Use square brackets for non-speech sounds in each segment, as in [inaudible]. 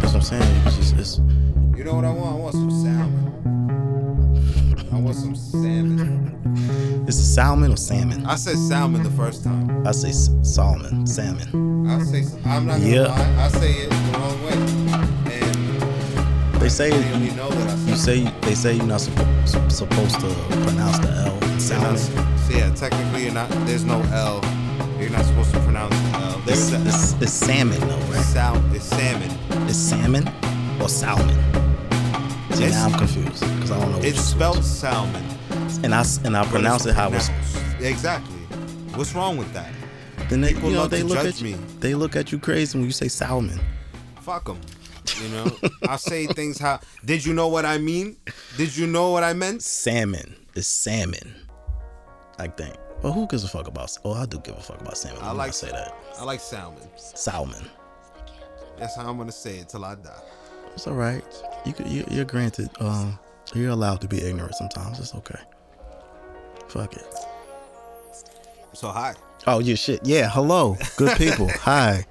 That's what I'm saying. It's just it's You know what I want? I want some salmon. I want some salmon. it's salmon or salmon. I said salmon the first time. I say s- salmon, salmon. I say I'm not gonna Yeah. lie. I say it the wrong way. And They say didn't know that I you say they say you're not suppo- supposed to pronounce the L not- salmon. so yeah, technically you're not. There's no L. You're not supposed to pronounce L. Uh, it's, it's, it's salmon though, right? Sal- it's salmon. It's salmon or salmon. See, It's- now I'm confused because I don't know. It's spelled salmon. and I and I pronounce it how it's. Exactly. What's wrong with that? Then they, people you know, they look judge at you. me. They look at you crazy when you say salmon. Fuck them. You know, I say things how. Did you know what I mean? Did you know what I meant? Salmon is salmon. I think. Well, who gives a fuck about? Oh, I do give a fuck about salmon. I like- say that. I like salmon. Salmon. That's how I'm gonna say it till I die. It's all right. You, you you're granted. Um, you're allowed to be ignorant sometimes. It's okay. Fuck it. So hi. Oh, yeah, shit. Yeah, hello, good [laughs] people. Hi.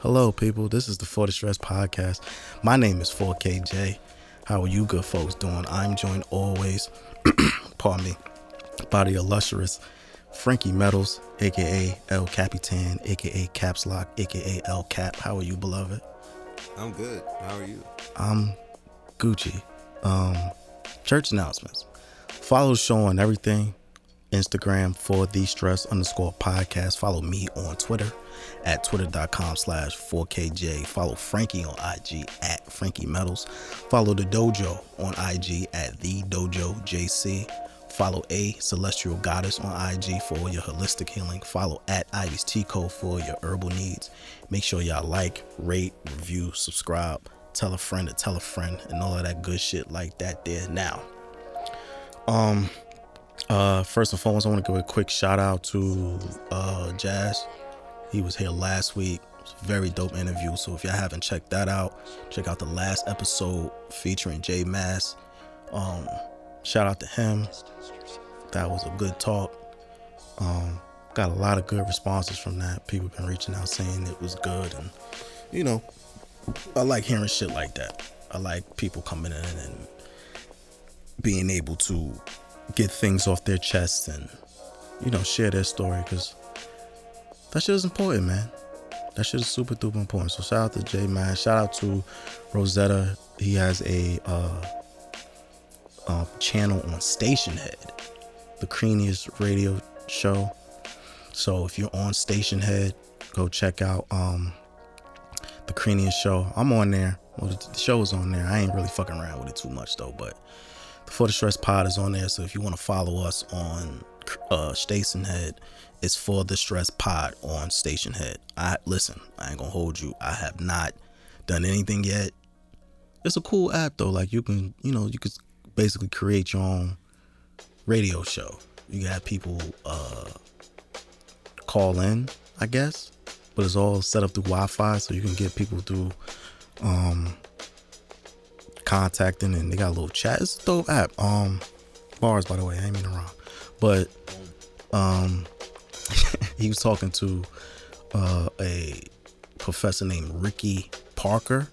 Hello, people. This is the For the Stress podcast. My name is 4KJ. How are you good folks doing? I'm joined always, [clears throat] pardon me, by the illustrious Frankie Metals, aka El Capitan, aka Caps Lock, aka El Cap. How are you, beloved? I'm good. How are you? I'm Gucci. Um, church announcements. Follow show on everything. Instagram for the stress underscore podcast. Follow me on Twitter at twitter.com slash 4KJ. Follow Frankie on IG at Frankie Metals. Follow the dojo on IG at the dojo JC. Follow a celestial goddess on IG for all your holistic healing. Follow at Ivy's t-co for your herbal needs. Make sure y'all like, rate, review, subscribe, tell a friend to tell a friend, and all of that good shit like that there now. Um uh first and foremost, I want to give a quick shout out to uh Jazz. He was here last week. Very dope interview. So if y'all haven't checked that out, check out the last episode featuring Jay Mass. Um shout out to him. That was a good talk. Um got a lot of good responses from that. People been reaching out saying it was good and you know, I like hearing shit like that. I like people coming in and being able to get things off their chests and you know share their story because that shit is important, man. That shit is super duper important. So shout out to J Man. Shout out to Rosetta. He has a uh, uh, channel on Stationhead, the creamiest radio show. So if you're on Stationhead, go check out um, the creamiest show. I'm on there. Well, the, the show is on there. I ain't really fucking around with it too much though, but the For the Stress Pod is on there. So if you want to follow us on uh, Stationhead, it's For the Stress Pod on Station Head. I listen. I ain't gonna hold you. I have not done anything yet. It's a cool app though. Like you can, you know, you could basically create your own radio show. You got people uh, call in, I guess, but it's all set up through Wi-Fi, so you can get people through um, contacting, and they got a little chat. It's a dope app. Um, bars, by the way, I ain't mean to wrong, but um, [laughs] he was talking to uh, a professor named Ricky Parker.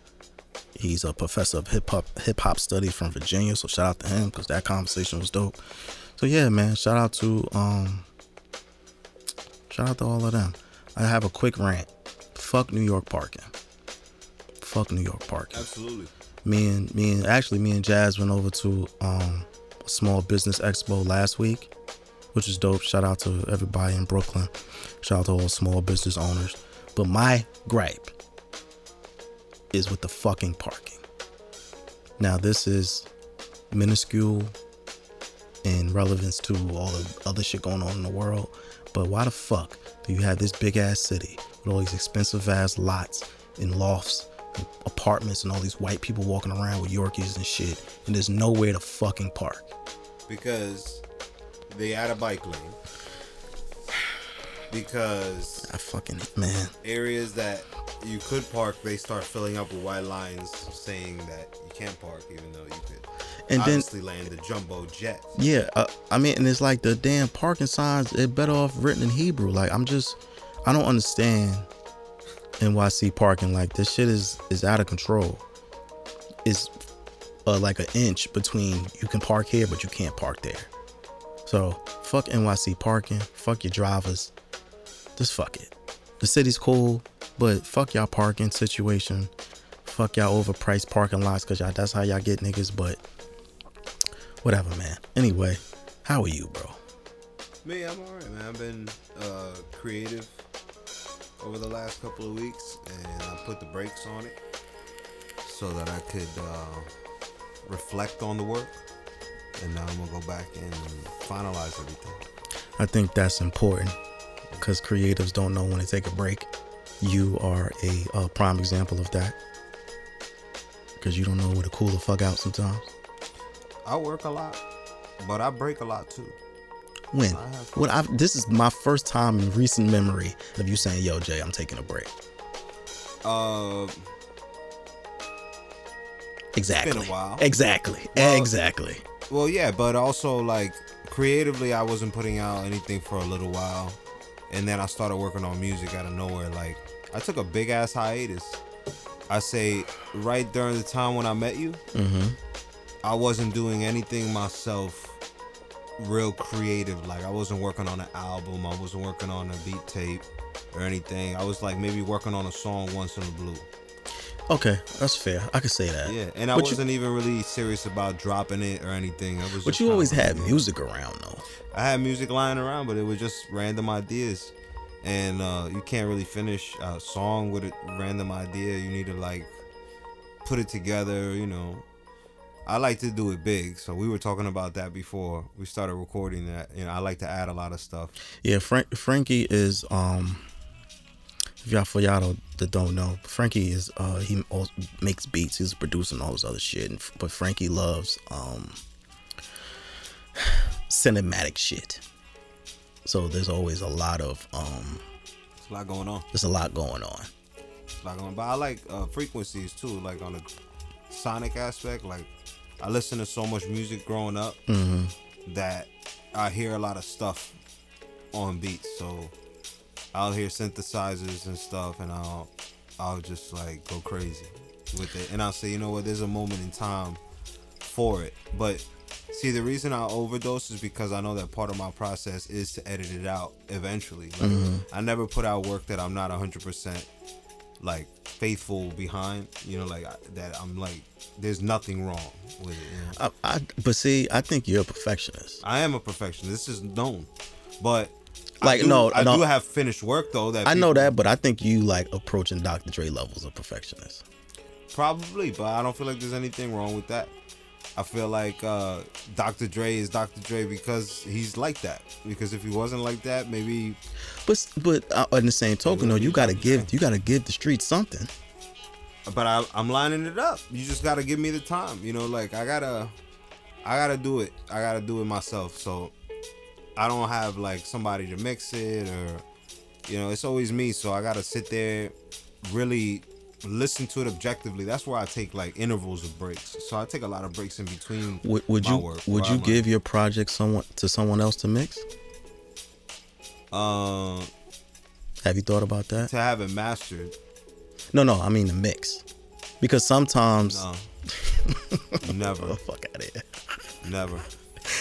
He's a professor of hip hop hip hop studies from Virginia. So shout out to him because that conversation was dope. So yeah, man, shout out to um, shout out to all of them. I have a quick rant. Fuck New York parking. Fuck New York parking Absolutely. me and me and actually me and Jazz went over to um a small business expo last week, which is dope. Shout out to everybody in Brooklyn. Shout out to all small business owners. But my gripe is with the fucking parking. Now this is minuscule in relevance to all the other shit going on in the world. But why the fuck do you have this big ass city with all these expensive ass lots and lofts and apartments and all these white people walking around with Yorkies and shit, and there's nowhere to fucking park? Because they add a bike lane. Because I fucking man. areas that you could park, they start filling up with white lines saying that you can't park, even though you could And then obviously land the jumbo jet. yeah, uh, I mean, and it's like the damn parking signs. It better off written in Hebrew. Like I'm just, I don't understand. NYC parking. Like this shit is is out of control. It's uh, like an inch between you can park here, but you can't park there. So fuck NYC parking. Fuck your drivers. Just fuck it. The city's cool, but fuck y'all parking situation. Fuck y'all overpriced parking lots, cause y'all that's how y'all get niggas. But whatever, man. Anyway, how are you, bro? Me, I'm alright, man. I've been uh, creative over the last couple of weeks, and I put the brakes on it so that I could uh, reflect on the work, and now I'm gonna go back and finalize everything. I think that's important because creatives don't know when to take a break. You are a, uh prime example of that because you don't know when to cool the fuck out sometimes. I work a lot, but I break a lot too. When? What I this is my first time in recent memory of you saying, "Yo, Jay, I'm taking a break." Uh, Exactly. while. Exactly. Well- exactly. well, yeah, but also like creatively, I wasn't putting out anything for a little while, and then I started working on music out of nowhere. Like I took a big ass hiatus. I say right during the time when I met you, Mm-hmm. I wasn't doing anything myself real creative. Like I wasn't working on an album, I wasn't working on a beat tape or anything. I was like maybe working on a song once in a blue. Okay, that's fair. I could say that. Yeah, and I But wasn't even really serious about dropping it or anything. I was But you always had music around though. I had music lying around, but it was just random ideas. And uh, you can't really finish a song with a random idea. You need to like put it together, you know. I like to do it big. So we were talking about that before we started recording that. You know, I like to add a lot of stuff. Yeah, Frank Frankie is um if y'all for y'all that don't know, Frankie is uh he makes beats, he's producing all this other shit. But Frankie loves um cinematic shit. So there's always a lot of um There's a lot going on. there's a lot going on. A lot going on. But I like uh, frequencies too, like on the sonic aspect. Like I listen to so much music growing up Mm-hmm. that I hear a lot of stuff on beats. So I'll hear synthesizers and stuff, and I'll I'll just like go crazy with it. And I'll say, you know what? There's a moment in time for it. But see, the reason I overdose is because I know that part of my process is to edit it out eventually. Like, mm-hmm. I never put out work that I'm not 100 percent like faithful behind. You know, like I, that I'm like, there's nothing wrong with it. You know? I, I but see, I think you're a perfectionist. I am a perfectionist. This is known, but Like, I do, no, I no. do have finished work though. That I know that, but I think you like approaching Dr. Dre levels of perfectionist. probably, but I don't feel like there's anything wrong with that. I feel like uh, Dr. Dre is Dr. Dre because he's like that. Because if he wasn't like that, maybe. But but uh, in the same token, though, you gotta give you gotta give the streets something. But I, I'm lining it up. You just gotta give me the time. You know, like I gotta, I gotta do it. I gotta do it myself. So I don't have like somebody to mix it or, you know, it's always me. So I gotta sit there, really listen to it objectively. That's where I take like intervals of breaks. So I take a lot of breaks in between. Would, would you work, would you I'm give your project someone to someone else to mix? like, uh, Have you thought about that? to have it mastered? No, no, I mean the mix, because sometimes No, [laughs] never. fuck out of here. Never. [laughs]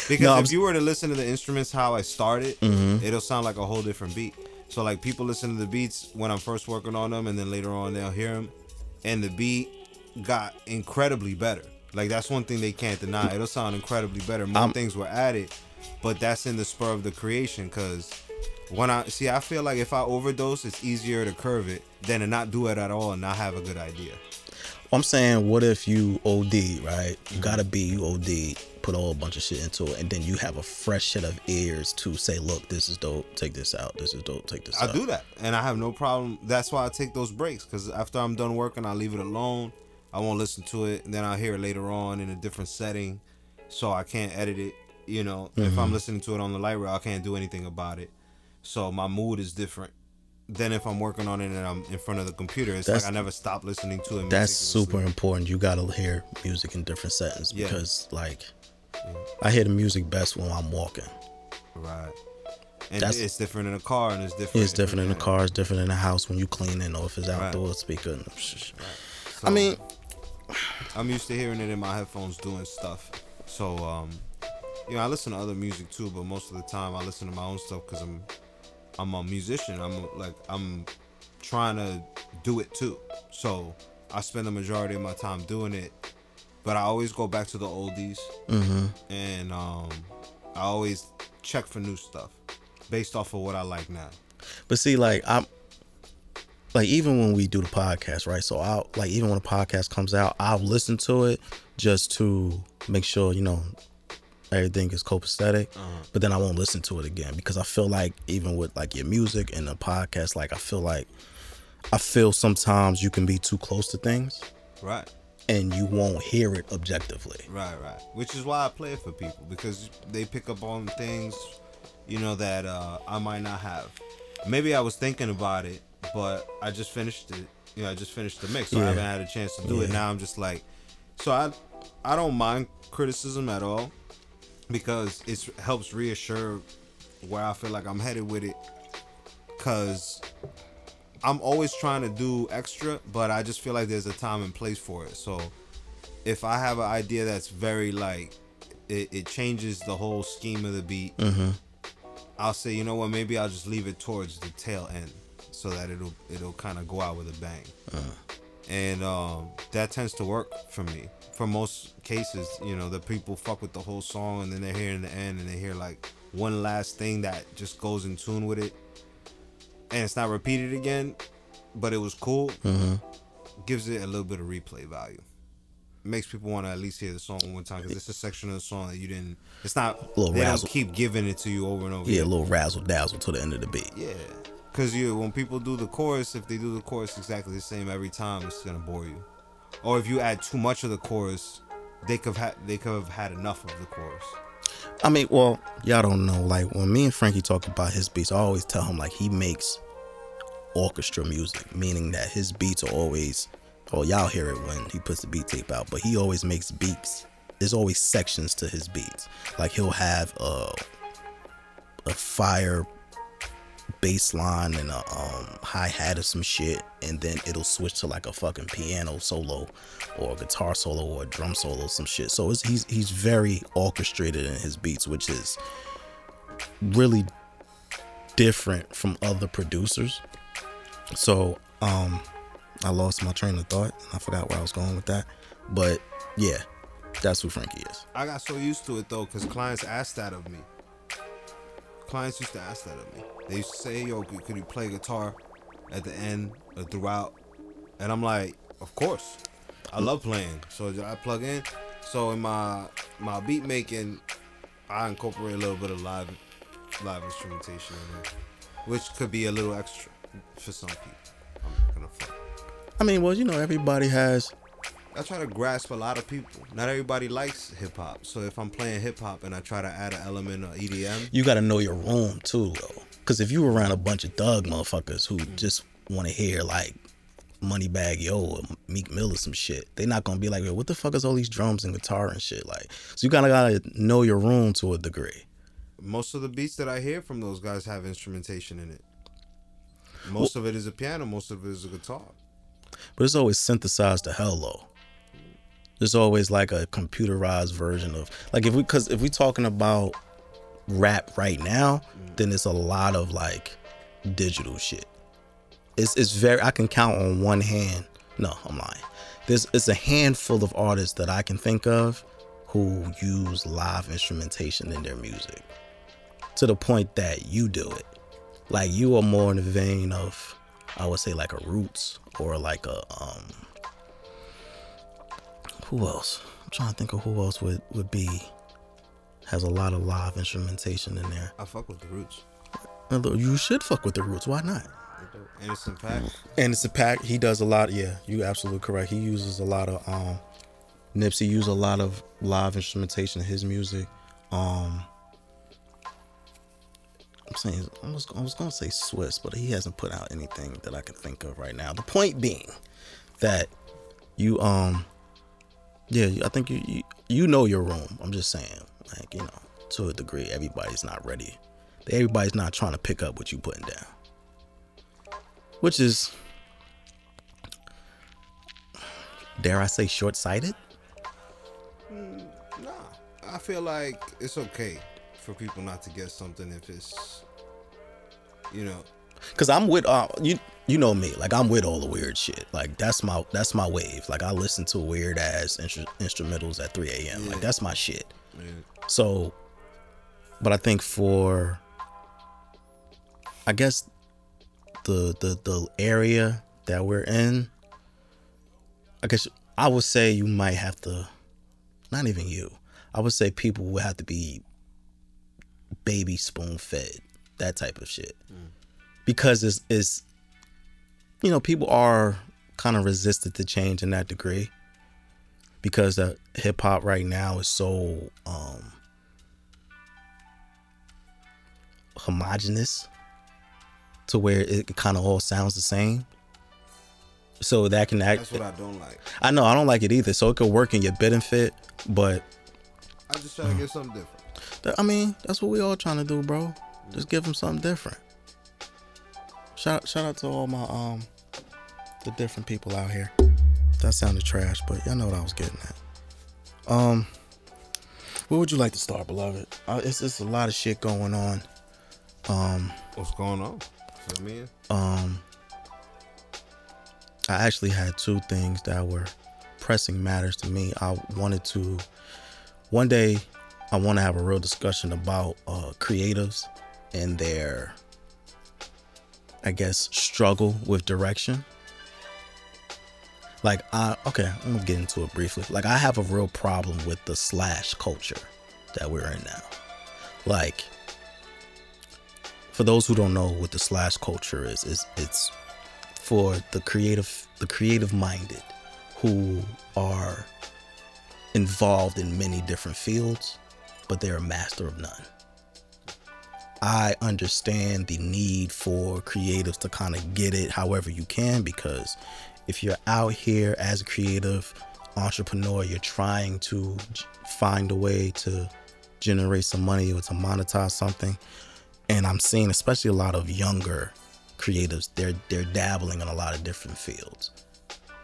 Because No, if Mm-hmm. you were to listen to the instruments how I started, it'll sound like a whole different beat. So like people listen to the beats when I'm first working on them, and then later on they'll hear them, and the beat got incredibly better. Like that's one thing they can't deny. It'll sound incredibly better. More I'm- things were added, but that's in the spur of the creation. Cause when I see, I feel like if I overdose, it's easier to curve it than to not do it at all and not have a good idea. I'm saying, what if you OD, right? Mm-hmm. You gotta be you OD, put a whole bunch of shit into it, and then you have a fresh set of ears to say, look, this is dope, take this out. This is dope, take this I out. I do that, and I have no problem. That's why I take those breaks because after I'm done working, I leave it alone. I won't listen to it, and then I'll hear it later on in a different setting, so I can't edit it. You know, if Mm-hmm. I'm listening to it on the light rail, I can't do anything about it. So my mood is different than if I'm working on it and I'm in front of the computer. It's That's- like I never stop listening to it. That's super important. You gotta hear music in different settings Yeah. because, like, I hear the music best when I'm walking. right. And That's- it's different in a car, and it's different. It's different in yeah. car. It's different in a house when you cleaning or if it's Right. outdoor speaker. and sh- sh- So, I mean, I'm used to hearing it in my headphones doing stuff. So, um, you know, I listen to other music too, but most of the time I listen to my own stuff because I'm, I'm a musician. I'm like, I'm trying to do it too. So I spend the majority of my time doing it, but I always go back to the oldies, mm-hmm. and um, I always check for new stuff based off of what I like now. But see, like I'm like even when we do the podcast, right? So I'll like even when a podcast comes out, I'll listen to it just to make sure, you know, everything is copacetic. But then I won't listen to it again because I feel like even with like your music and the podcast, like I feel like I feel sometimes you can be too close to things Right. and you won't hear it objectively. Right, right. Which is why I play it for people because they pick up on things, you know, that uh, I might not have. Maybe I was thinking about it, but I just finished it. You know, I just finished the mix, so I haven't had a chance to do it. Now I'm just like, so I, I don't mind criticism at all because it helps reassure where I feel like I'm headed with it. Cause I'm always trying to do extra, but I just feel like there's a time and place for it. So if I have an idea that's very like it, it changes the whole scheme of the beat, Mm-hmm. I'll say, you know what, maybe I'll just leave it towards the tail end so that it'll it'll kind of go out with a bang. And um, that tends to work for me. For most cases, you know, the people fuck with the whole song and then they're hearing the end and they hear like one last thing that just goes in tune with it. And it's not repeated again, but it was cool. Mm-hmm. Gives it a little bit of replay value. Makes people want to at least hear the song one time because it's a section of the song that you didn't. It's not. Little they razzle. don't keep giving it to you over and over. Yeah, a little razzle dazzle to the end of the beat. Yeah, because you when people do the chorus, if they do the chorus exactly the same every time, it's gonna bore you. Or if you add too much of the chorus, they could have they could have had enough of the chorus. I mean, well, y'all don't know. Like when me and Frankie talk about his beats, I always tell him like he makes orchestra music, meaning that his beats are always. Oh, y'all hear it when he puts the beat tape out, but he always makes beats. There's always sections to his beats. Like he'll have a a fire bass line and a um, hi hat or some shit, and then it'll switch to like a fucking piano solo or a guitar solo or a drum solo, some shit. So he's he's very orchestrated in his beats, which is really different from other producers. So um, I lost my train of thought. I forgot where I was going with that, but yeah, that's who Frankie is. I got so used to it though, because clients asked that of me. Clients used to ask that of me. They used to say, "Yo, could you play guitar at the end or throughout?" And I'm like, "Of course, I love playing." So I plug in. So in my my beat making, I incorporate a little bit of live live instrumentation in there, which could be a little extra for some people. I'm gonna front. I mean, well, you know, everybody has I try to grasp a lot of people. Not everybody likes hip hop. So if I'm playing hip hop and I try to add an element of EDM, you got to know your room too, though. Because if you were around a bunch of thug motherfuckers who just want to hear like Moneybagg Yo or Meek Mill or some shit, they not gonna be like, "Yo, what the fuck is all these drums and guitar and shit?" Like, so you kind of gotta know your room to a degree. most of the beats that I hear from those guys have instrumentation in it. Most of it is a piano, most of it is a guitar. But it's always synthesized to hell though. There's always like a computerized version of like if we because if we talking about rap right now, then it's a lot of like digital shit. It's it's very I can count on one hand. No, I'm lying. There's it's a handful of artists that I can think of who use live instrumentation in their music. To the point that you do it. Like you are more in the vein of I would say like a roots or like a um who else? I'm trying to think of who else would would be has a lot of live instrumentation in there. I fuck with the roots. Although You should fuck with the roots. Why not? Anderson .Paak. And it's a pack. He does a lot. Yeah, you absolutely correct. He uses a lot of um Nipsey used a lot of live instrumentation in his music. Um I'm saying I was, I was gonna say Swizz, but he hasn't put out anything that I can think of right now. The point being that you um yeah, I think you you, you know your room. I'm just saying, like you know, to a degree, everybody's not ready everybody's not trying to pick up what you putting down. Which is dare I say short sighted? Mm, nah, I feel like it's okay for people not to get something if it's, you know, Cause I'm with uh you you know me like I'm with all the weird shit like that's my that's my wave like I listen to weird ass instru- instrumentals at 3 a.m. Yeah. like that's my shit. yeah, So, but I think for, I guess, the the the area that we're in, I guess I would say you might have to, not even you. I would say people would have to be baby spoon fed, that type of shit, because it's it's, you know, people are kind of resistant to change in that degree because uh, hip hop right now is so um homogenous to where it kind of all sounds the same. So that can act. that's what I don't like. I know I don't like it either. So it could work in your benefit, but I just try to get something different. I mean that's what we all trying to do, bro. Just give them something different. Shout shout out to all my um the different people out here. That sounded trash, but y'all know what I was getting at. Um, where would you like to start, beloved? Uh, it's it's a lot of shit going on. Um, What's going on? For me, um, I actually had two things that were pressing matters to me. I wanted to one day I want to have a real discussion about uh, creatives and their, I guess, struggle with direction. Like I okay, I'm gonna get into it briefly. Like I have a real problem with the slash culture that we're in now. Like for those who don't know what the slash culture is, is it's for the creative the creative minded who are involved in many different fields, but they're a master of none. I understand the need for creatives to kind of get it however you can because if you're out here as a creative entrepreneur, you're trying to find a way to generate some money or to monetize something. And I'm seeing especially a lot of younger creatives, they're they're dabbling in a lot of different fields.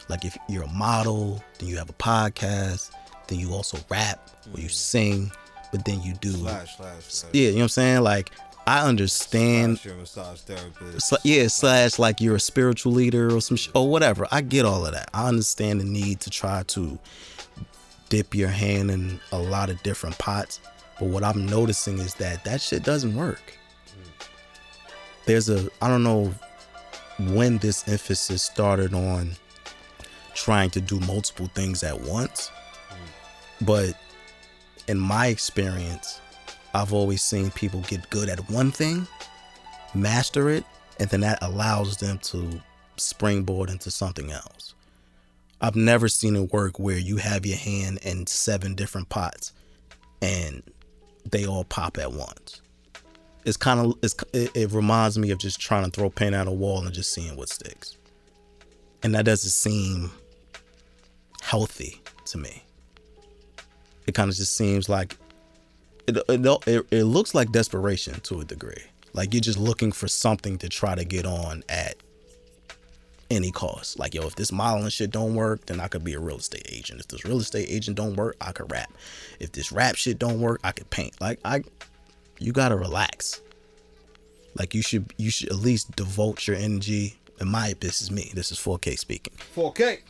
Like if you're a model, then you have a podcast, then you also rap or you mm. sing, but then you do slash slash slash. yeah, you know what I'm saying? Like I understand Slash massage therapist. Sla- yeah, slash like you're a spiritual leader or some sh- or whatever. I get all of that. I understand the need to try to dip your hand in a lot of different pots, but what I'm noticing is that that shit doesn't work. Hmm. There's a I don't know when this emphasis started on trying to do multiple things at once, hmm. but in my experience, I've always seen people get good at one thing master it, and then that allows them to springboard into something else. I've never seen it work where you have your hand in seven different pots and they all pop at once. It's kind of it's it, it reminds me of just trying to throw paint at a wall and just seeing what sticks. And that doesn't seem healthy to me. It kind of just seems like it, it it looks like desperation to a degree. Like you're just looking for something to try to get on at any cost. Like yo, if this modeling shit don't work, then I could be a real estate agent. If this real estate agent don't work, I could rap. If this rap shit don't work, I could paint. Like I, you gotta relax. Like you should you should at least devote your energy. And my this is me. This is 4K speaking. 4K.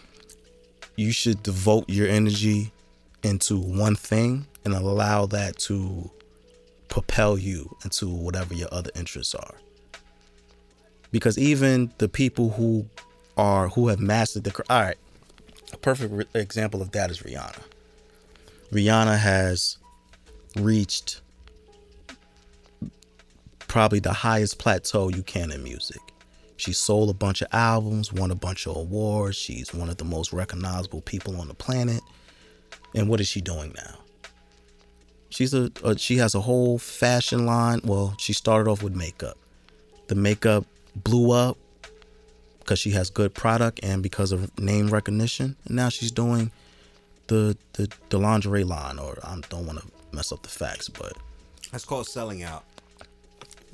You should devote your energy into one thing and allow that to propel you into whatever your other interests are. Because even the people who are who have mastered the all right, a perfect re- example of that is Rihanna. Rihanna has reached probably the highest plateau you can in music. She sold a bunch of albums, won a bunch of awards. She's one of the most recognizable people on the planet. And what is she doing now? She's a, a she has a whole fashion line. Well, she started off with makeup. The makeup blew up because she has good product and because of name recognition. And now she's doing the the, the lingerie line. Or I don't want to mess up the facts, but That's called selling out.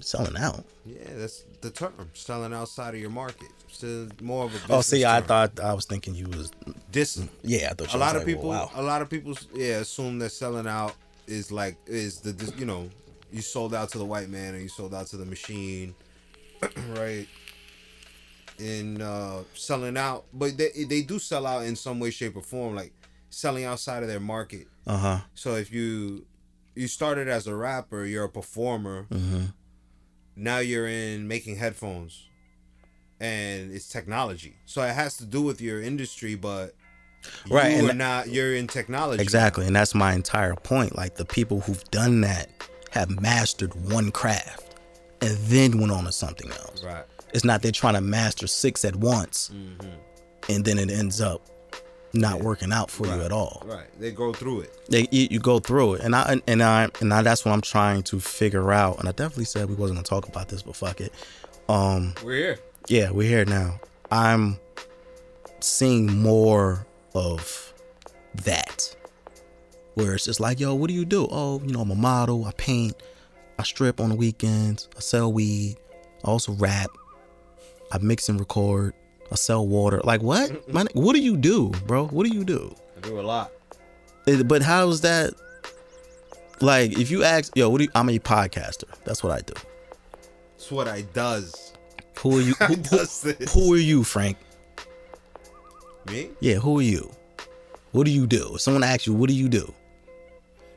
Selling out. Yeah, that's the term. Selling outside of your market. Still more of a. Oh, see, business I thought I was thinking you was. Dis- Yeah, I thought you a lot like, of people well, wow. a lot of people yeah assume that selling out is like is the you know you sold out to the white man or you sold out to the machine [clears throat] right in uh selling out but they, they do sell out in some way shape or form like selling outside of their market Uh huh. so if you you started as a rapper you're a performer Mm-hmm. Now you're in making headphones and it's technology so it has to do with your industry but Right, you and are that- not you're in technology Exactly, and that's my entire point. Like the people who've done that have mastered one craft and then went on to something else. right It's not they're trying to master six at once, mm-hmm. and then it ends up not working out for you at all. right they go through it They you, you go through it, and I and I and I, that's what I'm trying to figure out. And I definitely said we wasn't gonna talk about this, but fuck it. Um, we're here yeah, we're here now. I'm seeing more of that. Where it's just like, yo, what do you do? Oh, you know, I'm a model, I paint, I strip on the weekends, I sell weed, I also rap, I mix and record, I sell water. Like what? Man, what do you do, bro? What do you do? i do a lot It- But how is that like if you ask, yo, what do you I'm a podcaster. That's what I do. it's what i does Who are you [laughs] who, does who, this. who are you, Frank? me Yeah, who are you? What do you do? If someone asks you, what do you do?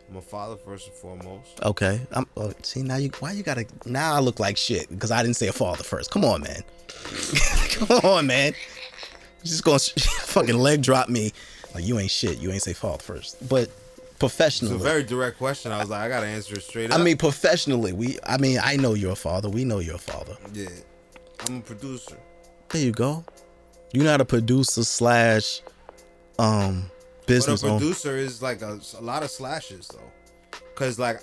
I'm a father first and foremost Okay. I'm oh, see now you why you gotta now I look like shit because I didn't say a father first. Come on, man. [laughs] Come on, man. You just gonna [laughs] fucking leg drop me. Like you ain't shit. You ain't say father first. But professionally, it's a very direct question i was like i gotta answer it straight up I mean professionally, we I mean, I know you're a father. We know you're a father. yeah i'm a producer There you go. You're not a producer slash um but a business producer is like a, a lot of slashes though because like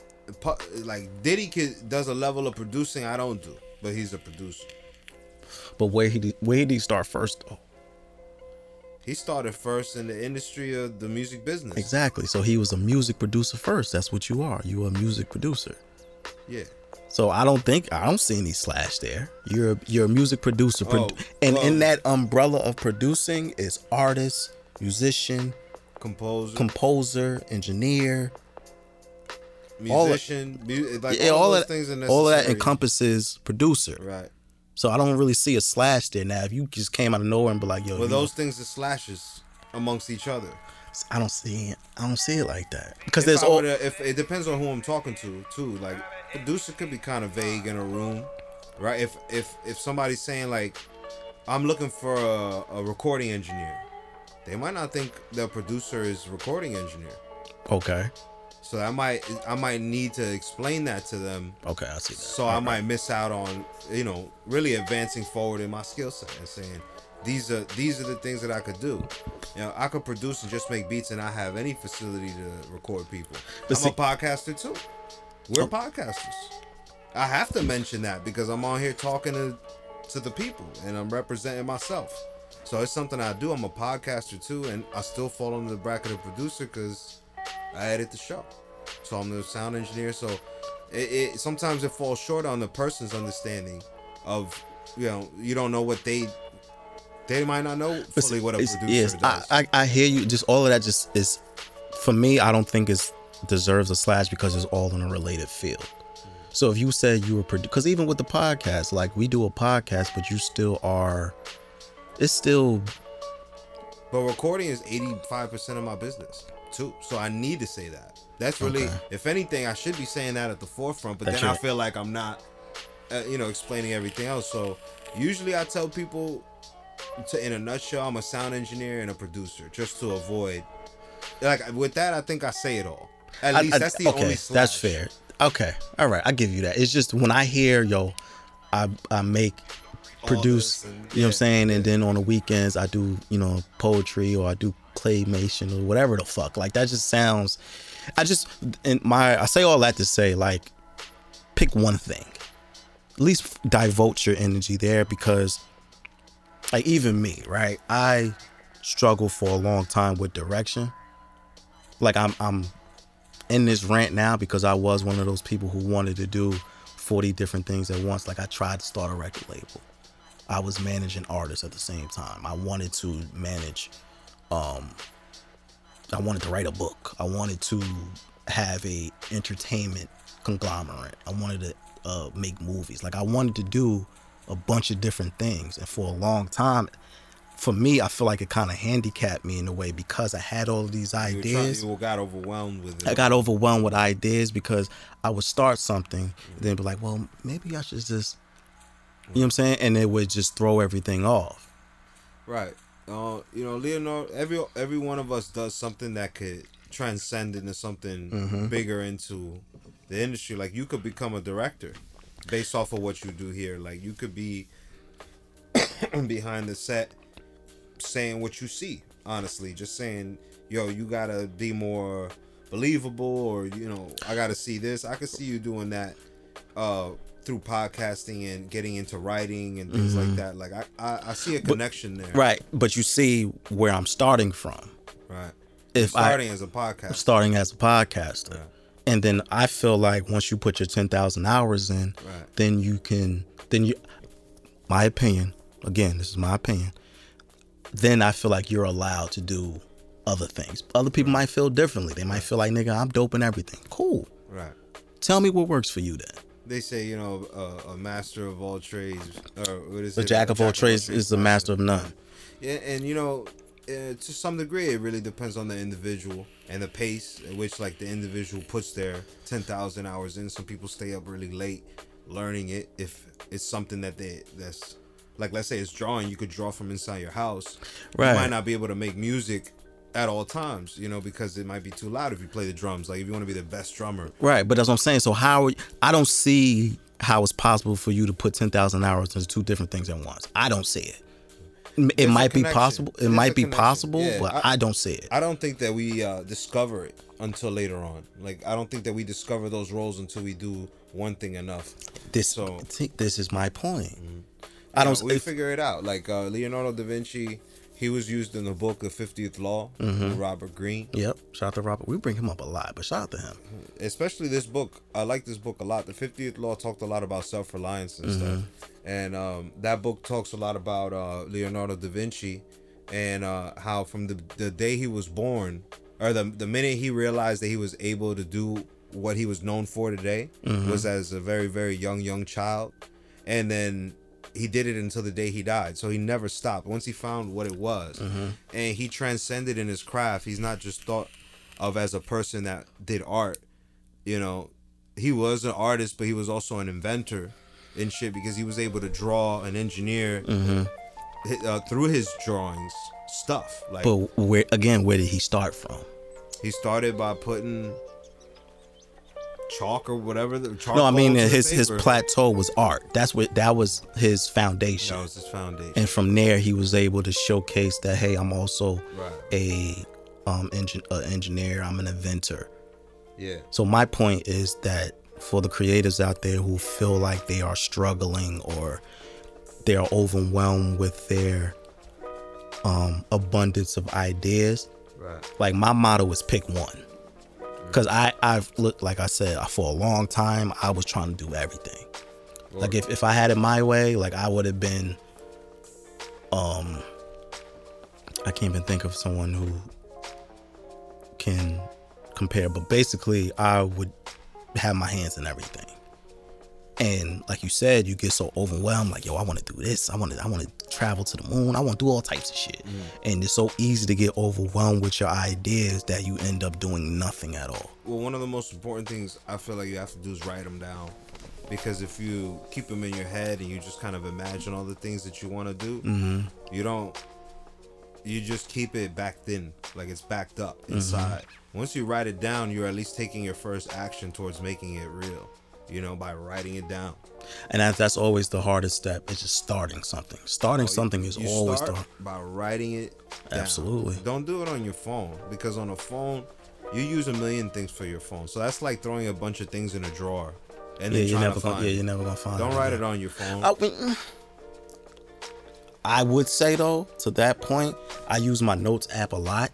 like diddy kid does a level of producing i don't do but he's a producer But where he where did he start first though? he started first in the industry of the music business Exactly. So he was a music producer first. That's what you are. You are a music producer. yeah So I don't think I don't see any slash there. You're a, you're a music producer, Produ- Oh, and well- in that umbrella of producing is artist, musician, composer composer, engineer. all musician mu- like yeah, all, all, of things that, all that encompasses producer. right So I don't really see a slash there. Now, if you just came out of nowhere and be like, "Yo," well those things are slashes amongst each other I don't see it. I don't see it like that because if there's all. if it depends on who I'm talking to too. Like producer could be kind of vague in a room, right? If if if somebody's saying like, I'm looking for a, a recording engineer, they might not think the producer is recording engineer. Okay. So I might I might need to explain that to them. Okay, I see that. So I might miss out on you know really advancing forward in my skill set and saying these are these are the things that I could do. You know, I could produce and just make beats and not have any facility to record people. But I'm see- a podcaster too. We're oh. podcasters. I have to mention that because I'm on here talking to to the people and I'm representing myself. So it's something I do. I'm a podcaster too, and I still fall under the bracket of producer because I edit the show. So I'm the sound engineer. So it, it sometimes it falls short on the person's understanding of you know you don't know what they they might not know fully what a it's- producer yes, does. I, I I hear you. Just all of that just is for me. I don't think it's deserves a slash because it's all in a related field. So if you said you were because even with the podcast, like we do a podcast, but you still are. It's still But recording is 85% of my business too. So I need to say that. That's really, Okay. if anything, I should be saying that at the forefront, but That's then I feel like I'm not, uh, you know, explaining everything else. So usually I tell people to, in a nutshell, I'm a sound engineer and a producer just to avoid, like, with that, I think I say it all. At I- least I- that's the okay. only That's fair. Okay, all right. I give you that. It's just when I hear yo, I I make produce. and- you know what I'm saying? And then on the weekends I do you know poetry or I do claymation or whatever the fuck. Like that just sounds. I just in my I say all that to say like, pick one thing. At least devote your energy there because, like even me, right? I struggled for a long time with direction. Like I'm I'm in this rant now because I was one of those people who wanted to do 40 different things at once. Like I tried to start a record label. I was managing artists at the same time. I wanted to manage um I wanted to write a book. I wanted to have a entertainment conglomerate. I wanted to uh, make movies. Like I wanted to do a bunch of different things. And for a long time, for me, I feel like it kind of handicapped me in a way because I had all of these You trying- ideas. you got overwhelmed with it. I got overwhelmed with ideas because I would start something, then be like, well, maybe I should just, you know what I'm saying? And it would just throw everything off. Right. Uh, you know, Leonardo. Every every one of us does something that could transcend into something Mm-hmm. bigger into the industry. Like you could become a director based off of what you do here. Like you could be [coughs] behind the set saying what you see. Honestly, just saying, yo, you gotta be more believable, or you know, I gotta see this. I could see you doing that uh through podcasting and getting into writing and things like that. Like I, I, I see a connection there. Mm-hmm. Right. But you see where I'm starting from. Right. If Starting I, as a podcast. starting as a podcaster. Yeah. And then I feel like once you put your 10,000 hours in, Right. then you can, then you, my opinion, again, this is my opinion, then I feel like you're allowed to do other things. Other people might feel differently. They might feel like, nigga, I'm dope and everything. Cool. Right. Tell me what works for you then. They say you know uh, a master of all trades, or what is it? The it? jack of all trades is the master of none. Yeah, and you know, uh, to some degree, it really depends on the individual and the pace at which like the individual puts their ten thousand hours in. Some people stay up really late learning it. If it's something that they that's like, let's say it's drawing, you could draw from inside your house. Right. You might not be able to make music at all times, you know, because it might be too loud if you play the drums. Like if you want to be the best drummer, Right, but that's what I'm saying. So how are- I don't see how it's possible for you to put ten thousand hours into two different things at once. I don't see it. It There's might be possible. It There's might be connection. possible, Yeah, but I- I, don't see it. I don't think that we uh, discover it until later on. Like I don't think that we discover those roles until we do one thing enough. this so- see, this is my point. I don't. Yeah, we if- figure it out. Like uh, Leonardo da Vinci, he was used in the book The Fiftieth Law Mm-hmm. with Robert Greene. yep. Shout out to Robert. We bring him up a lot, but shout out to him. Especially this book, I like this book a lot. The Fiftieth Law talked a lot about self reliance and stuff, Mm-hmm. and um, that book talks a lot about uh, Leonardo da Vinci and uh, how from the the day he was born, or the the minute he realized that he was able to do what he was known for today Mm-hmm. was as a very very young young child, and then he did it until the day he died. So he never stopped. Once he found what it was, Mm-hmm. and he transcended in his craft. He's not just thought of as a person that did art. You know, he was an artist, but he was also an inventor and shit because he was able to draw and engineer hi- uh, through his drawings stuff. Like But where again? Where did he start from? he started by putting chalk or whatever. The No, I mean his his plateau was art. That's what that was his foundation. That was his foundation. and from there he was able to showcase that hey i'm also Right. a um engin- uh, engineer i'm an inventor yeah. so my point is that for the creatives out there who feel like they are struggling or they are overwhelmed with their um abundance of ideas Right. like my motto is pick one because i i've looked like i said for a long time i was trying to do everything. Like if, if i had it my way like i would have been um i can't even think of someone who can compare but basically i would have my hands in everything. And like you said you get so overwhelmed like yo i want to do this i want to i want to travel to the moon i want to do all types of shit and it's so easy to get overwhelmed with your ideas that you end up doing nothing at all Well, one of the most important things I feel like you have to do is write them down. Because if you keep them in your head and you just kind of imagine all the things that you want to do, Mm-hmm. you don't. You just keep it backed in, like it's backed up Mm-hmm. inside. Once you write it down, you're at least taking your first action towards making it real. You know, by writing it down. and that's, that's always the hardest step it's just starting something starting oh, something is Oh, always the by writing it. Down. Absolutely. Don't do it on your phone because on a phone, you use a million things for your phone. So that's like throwing a bunch of things in a drawer and yeah you're never to gonna find. yeah it. you're never gonna find Don't it write it on your phone. I, mean, I would say though to that point i use my notes app a lot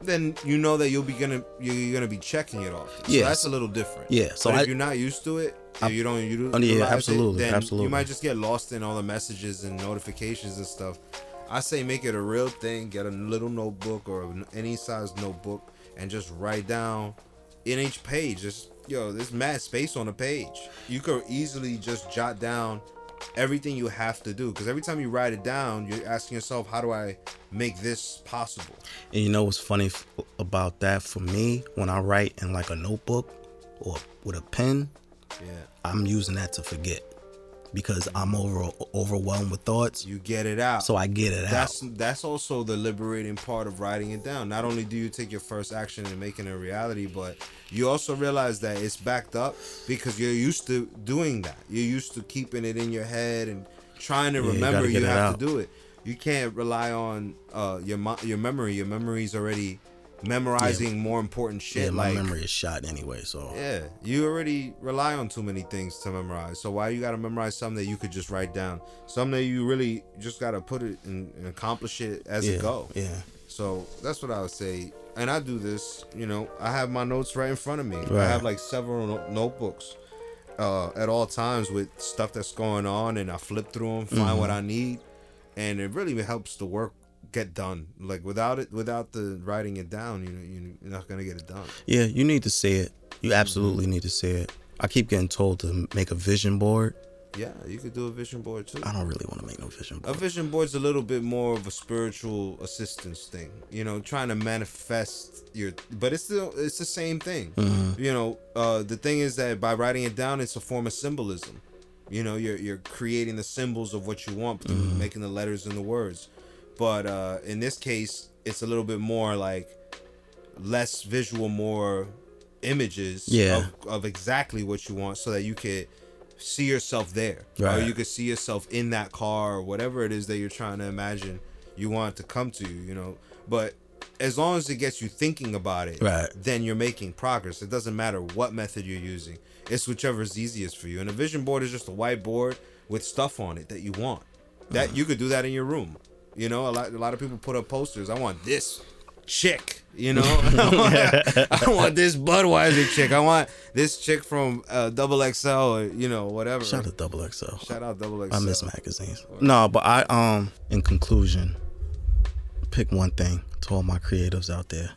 Then you know that you'll be gonna you're gonna be checking it off. So that's a little different. Yeah, so I- if you're not used to it, If you don't, you Oh, yeah, absolutely, then absolutely. You might just get lost in all the messages and notifications and stuff. I say make it a real thing. Get a little notebook or any size notebook and just write down in each page. Just yo, there's mad space on a page. You could easily just jot down everything you have to do because every time you write it down, you're asking yourself, how do I make this possible? And you know what's funny f- about that for me? When I write in like a notebook or with a pen, Yeah. I'm using that to forget because I'm over overwhelmed with thoughts. You get it out. So I get it that's out. that's that's also the liberating part of writing it down. Not only do you take your first action and making it a reality, but you also realize that it's backed up because you're used to doing that. You're used to keeping it in your head and trying to Yeah, remember gotta you, have out. to do it. You can't rely on uh, your your memory. Your memory's already memorizing more important shit. Yeah, my memory is shot anyway. So yeah, you already rely on too many things to memorize. So why you gotta memorize something that you could just write down? Something that you really just gotta put it and, and accomplish it as yeah, it go. yeah, So that's what I would say. And I do this, you know, I have my notes right in front of me. I have like several no- notebooks uh, at all times with stuff that's going on, and I flip through them, find Mm-hmm. what I need, and it really helps the work get done. Like without it, without the writing it down, you know, you- you're not gonna get it done. yeah. You need to see it. You absolutely Mm-hmm. need to see it. I keep getting told to make a vision board. Yeah, you could do a vision board too. I don't really want to make no vision board. A vision board's a little bit more of a spiritual assistance thing, you know, trying to manifest your. But it's still it's the same thing, you know. Uh, the thing is that by writing it down, it's a form of symbolism. You know, you're you're creating the symbols of what you want through making the letters and the words. But uh, in this case, it's a little bit more like less visual, more images Yeah. of, of exactly what you want, so that you could see yourself there, or you could see yourself in that car, or whatever it is that you're trying to imagine you want to come to you. You know, but as long as it gets you thinking about it, Right. then you're making progress. It doesn't matter what method you're using. It's whichever is easiest for you. And a vision board is just a whiteboard with stuff on it that you want. That you could do that in your room. You know, a lot a lot of people put up posters. I want this chick. You know, [laughs] [laughs] I, want, I want this Budweiser chick. I want this chick from uh, Double XL or you know whatever. Shout out to Double XL. Shout out Double XL. I miss magazines. No, but I um in conclusion, pick one thing to all my creatives out there.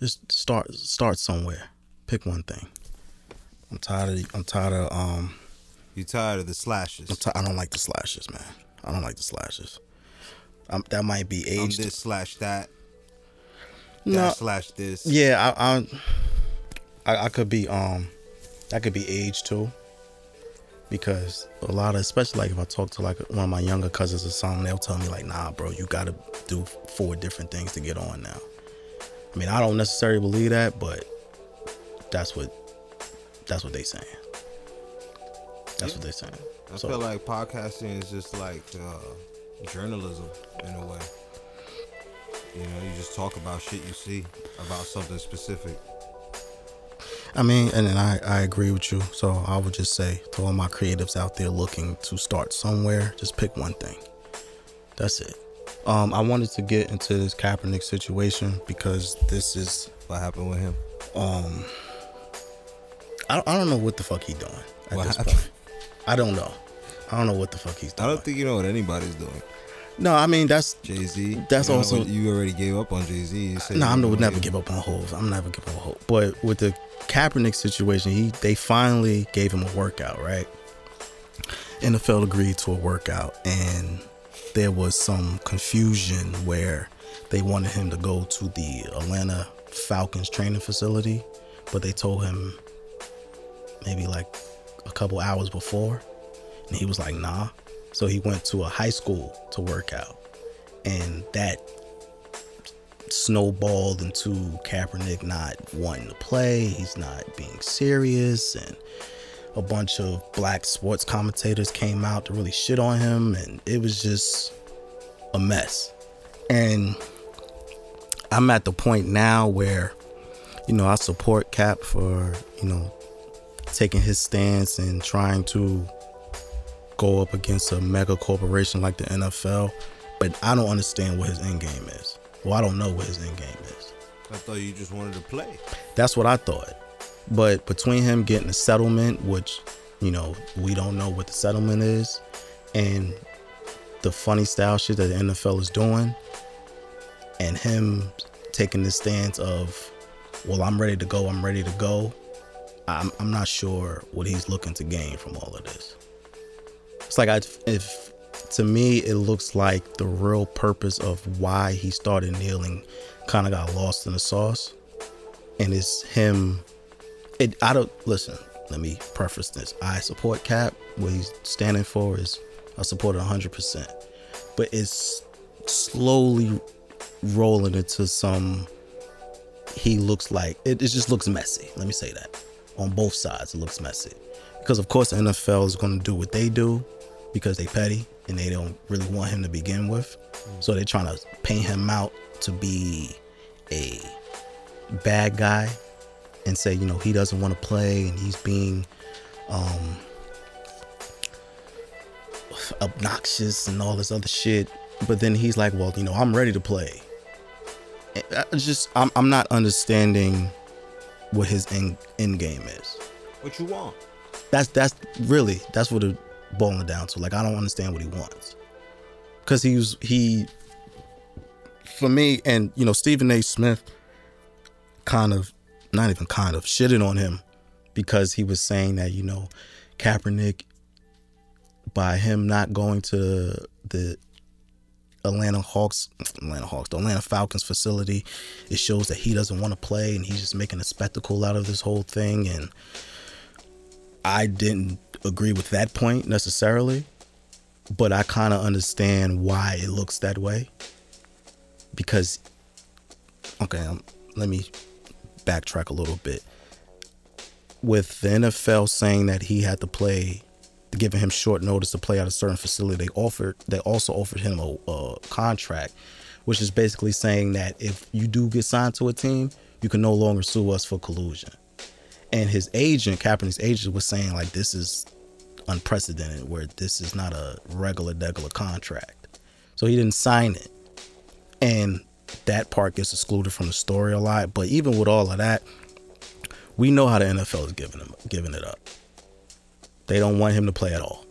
Just start start somewhere. Pick one thing. I'm tired of I'm tired of um You tired of the slashes? I'm ti- I don't like the slashes, man. I don't like the slashes. Um, that might be I'm this slash that. No, That slash this. yeah, I, I I I could be um that could be age too. Because a lot of especially like if I talk to like one of my younger cousins or something, they'll tell me like, nah, bro, you gotta do four different things to get on now. I mean, I don't necessarily believe that, but that's what that's what they saying. That's what they saying. I So- feel like podcasting is just like uh, journalism in a way. You know, you just talk about shit you see about something specific. I mean, and then I, I agree with you. So I would just say to all my creatives out there looking to start somewhere, just pick one thing. That's it. Um, I wanted to get into this Kaepernick situation because this is What happened with him? um I, I don't know what the fuck he doing at What this happened? point. I don't know. I don't know what the fuck he's I don't think you know what anybody's doing. no, I mean that's Jay Z. That's also- you already gave up on Jay Z. No, I'm would never give up on hope. I'm never give up on hope. But with the Kaepernick situation, he they finally gave him a workout, right? NFL agreed to a workout, and there was some confusion where they wanted him to go to the Atlanta Falcons training facility, but they told him maybe like a couple hours before, and he was like, "Nah." So he went to a high school to work out, and that snowballed into Kaepernick not wanting to play. He's not being serious, and a bunch of black sports commentators came out to really shit on him, and it was just a mess. And I'm at the point now where, you know, I support Cap for, you know, taking his stance and trying to go up against a mega corporation like the NFL, but I don't understand what his end game is. Well, I don't know what his end game is. I thought you just wanted to play. That's what I thought. But between him getting a settlement, which, you know, we don't know what the settlement is. And the funny style shit that the NFL is doing, and him taking the stance of, well, I'm ready to go, I'm ready to go. I'm, I'm not sure what he's looking to gain from all of this. It's like I, if to me, it looks like the real purpose of why he started kneeling kind of got lost in the sauce, and it's him. It I don't listen. Let me preface this. I support Cap. What he's standing for is I support it 100. percent But it's slowly rolling into some. He looks like it, it just looks messy. Let me say that. On both sides, it looks messy because of course the NFL is going to do what they do because they petty and they don't really want him to begin with. So they're trying to paint him out to be a bad guy and say, you know, he doesn't want to play and he's being um obnoxious and all this other shit. But then he's like, well, you know, I'm ready to play. I just I'm I'm not understanding what his end, end game is. What you want? That's that's really that's what it boiling down to. Like I don't understand what he wants. Cause he was he for me and you know Stephen A. Smith kind of not even kind of shitted on him because he was saying that, you know, Kaepernick by him not going to the Atlanta Hawks, Atlanta Hawks, the Atlanta Falcons facility, it shows that he doesn't want to play and he's just making a spectacle out of this whole thing. And I didn't agree with that point necessarily, but I kind of understand why it looks that way. Because, okay, um, let me backtrack a little bit. With the NFL saying that he had to play, giving him short notice to play at a certain facility, they offered, they also offered him a, a contract, which is basically saying that if you do get signed to a team, you can no longer sue us for collusion. And his agent, Kaepernick's agent, was saying like this is unprecedented, where this is not a regular degular contract. So he didn't sign it, and that part gets excluded from the story a lot. But even with all of that, we know how the NFL is giving him giving it up. They don't want him to play at all.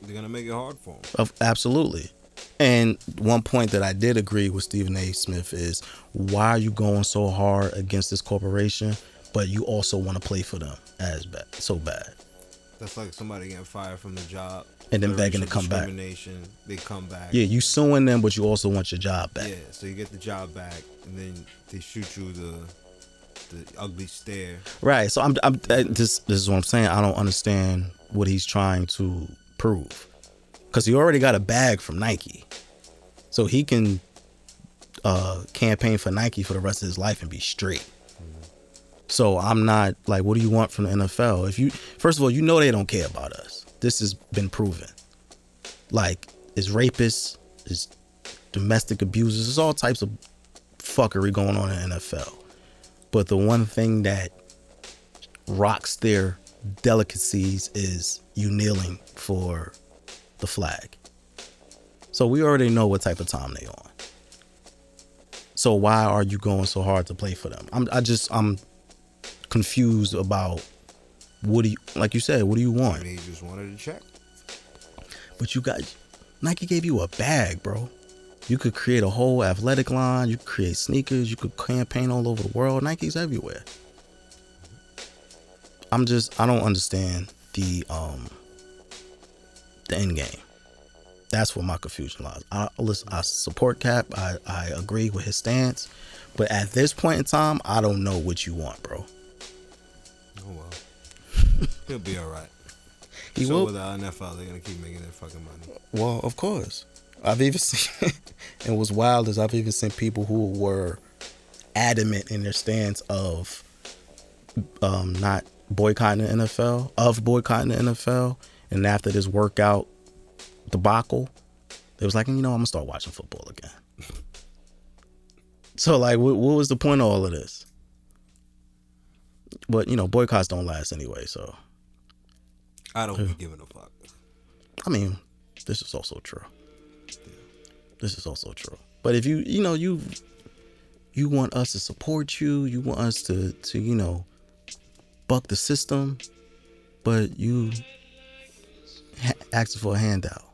They're gonna make it hard for him. Of, absolutely. And one point that I did agree with Stephen A. Smith is why are you going so hard against this corporation, but you also want to play for them as bad, so bad. That's like somebody getting fired from the job and then begging to come back. They come back. Yeah, you suing them, but you also want your job back. Yeah, so you get the job back, and then they shoot you the the ugly stare. Right. So I'm, I'm this this is what I'm saying. I don't understand what he's trying to prove, because he already got a bag from Nike, so he can uh, campaign for Nike for the rest of his life and be straight. So I'm not like, what do you want from the NFL? If you, first of all, you know they don't care about us. This has been proven. Like, it's rapists, it's domestic abusers, there's all types of fuckery going on in NFL. But the one thing that rocks their delicacies is you kneeling for the flag. So we already know what type of time they on. So why are you going so hard to play for them? I'm I just I'm confused about what do you like you said, what do you want? He just wanted a check. But you got Nike gave you a bag, bro. You could create a whole athletic line, you could create sneakers, you could campaign all over the world. Nike's everywhere. I'm just I don't understand the um the end game. That's where my confusion lies. I listen, I support Cap. I, I agree with his stance. But at this point in time, I don't know what you want, bro. [laughs] He'll be all right. He so will. with the NFL, they're gonna keep making their fucking money. Well, of course. I've even [laughs] seen, and what's wild is I've even seen people who were adamant in their stance of um, not boycotting the NFL, of boycotting the NFL, and after this workout debacle, they was like, you know, I'm gonna start watching football again. [laughs] so, like, what, what was the point of all of this? But you know, boycotts don't last anyway, so I don't be giving a fuck. I mean, this is also true. This is also true. But if you, you know, you you want us to support you, you want us to to, you know, buck the system, but you ha- asking for a handout?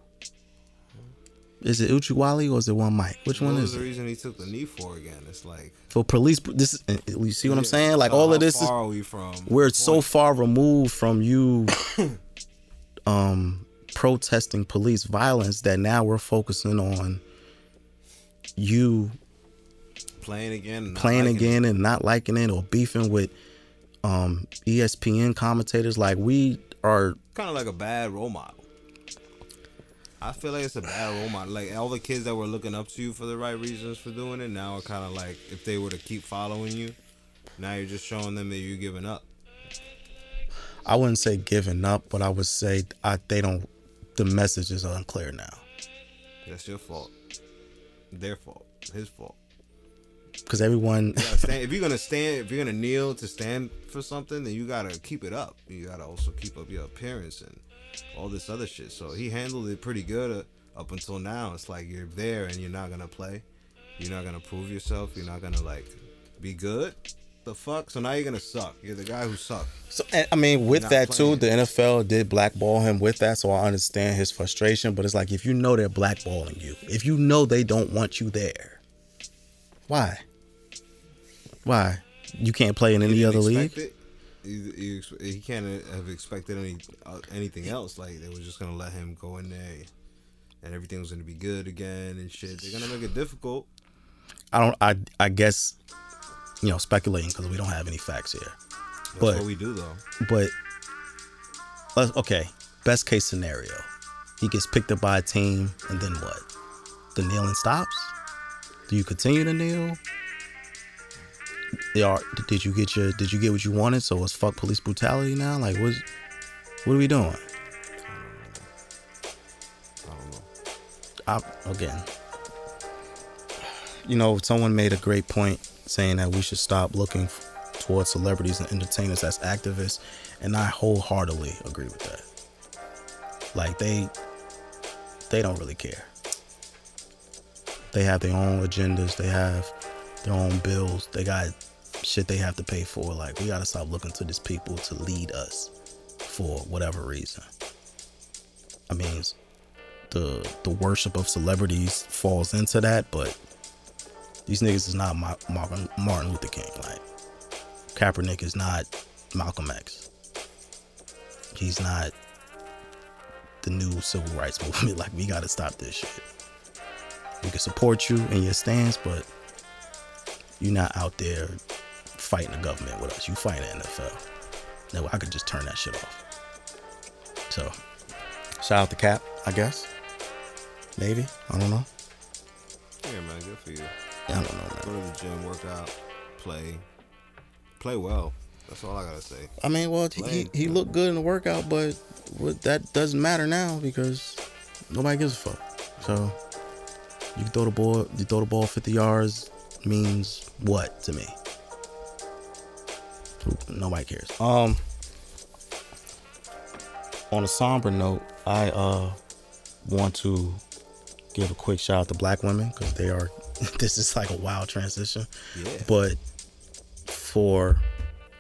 Is it Uchiwali or is it one Mike? Which what one is the it? reason he took the knee for again? It's like For police, this is, you see what I'm saying? Like all of this is are we from we're the so far removed from you [coughs] um protesting police violence that now we're focusing on you playing again, playing liking it. again and not liking it or beefing with um ESPN commentators like we are kind of like a bad role model. I feel like it's a bad role model. Like all the kids that were looking up to you for the right reasons for doing it now are kind of like if they were to keep following you, now you're just showing them that you're giving up. I wouldn't say giving up, but I would say I, they don't the message is unclear now. That's your fault. Their fault. His fault. Because everyone You stand, if you're gonna stand, if you're gonna kneel to stand for something, then you gotta keep it up. You gotta also keep up your appearance and all this other shit. So he handled it pretty good uh, up until now. It's like you're there and you're not gonna play. You're not gonna prove yourself. You're not gonna like be good. The fuck. So now you're gonna suck. You're the guy who sucked. So and, I mean, with that too, the NFL did blackball him with that, so I understand his frustration. But it's like if you know they're blackballing you, if you know they don't want you there, why? Why you can't play in any other league? it. He, he, he can't have expected any uh, anything else. Like they were just gonna let him go in there, and everything was gonna be good again and shit. They're gonna make it difficult. I don't. I I guess you know speculating because we don't have any facts here. That's But- what we do though. But okay. Best case scenario, he gets picked up by a team, and then what? The kneeling stops. Do you continue to kneel? Are, did you get your? Did you get what you wanted? So it's fuck police brutality now. Like what? What are we doing? I don't know. I, again, you know, someone made a great point saying that we should stop looking towards celebrities and entertainers as activists, and I wholeheartedly agree with that. Like they, they don't really care. They have their own agendas. They have their own bills. They got shit they have to pay for. Like we gotta stop looking to these people to lead us for whatever reason. I mean, the the worship of celebrities falls into that, but these niggas is not Ma- Martin, Martin Luther King. Like Kaepernick is not Malcolm X. He's not the new civil rights [laughs] movement. Like we gotta stop this shit. We can support you in your stance, but you're not out there fighting the government with us. You fight the NFL. No, I could just turn that shit off. So, shout out to Cap, I guess. Maybe. I don't know. Yeah, man, good for you. I don't know, Man. Go to the gym, work out, play, play well. That's all I gotta say. I mean, well, he, he looked good in the workout, but what, that doesn't matter now because nobody gives a fuck. So you can throw the ball, you throw the ball 50 yards means what to me? Nobody cares. Um, on a somber note, I uh want to give a quick shout out to black women because they are. [laughs] this is like a wild transition. Yeah. but for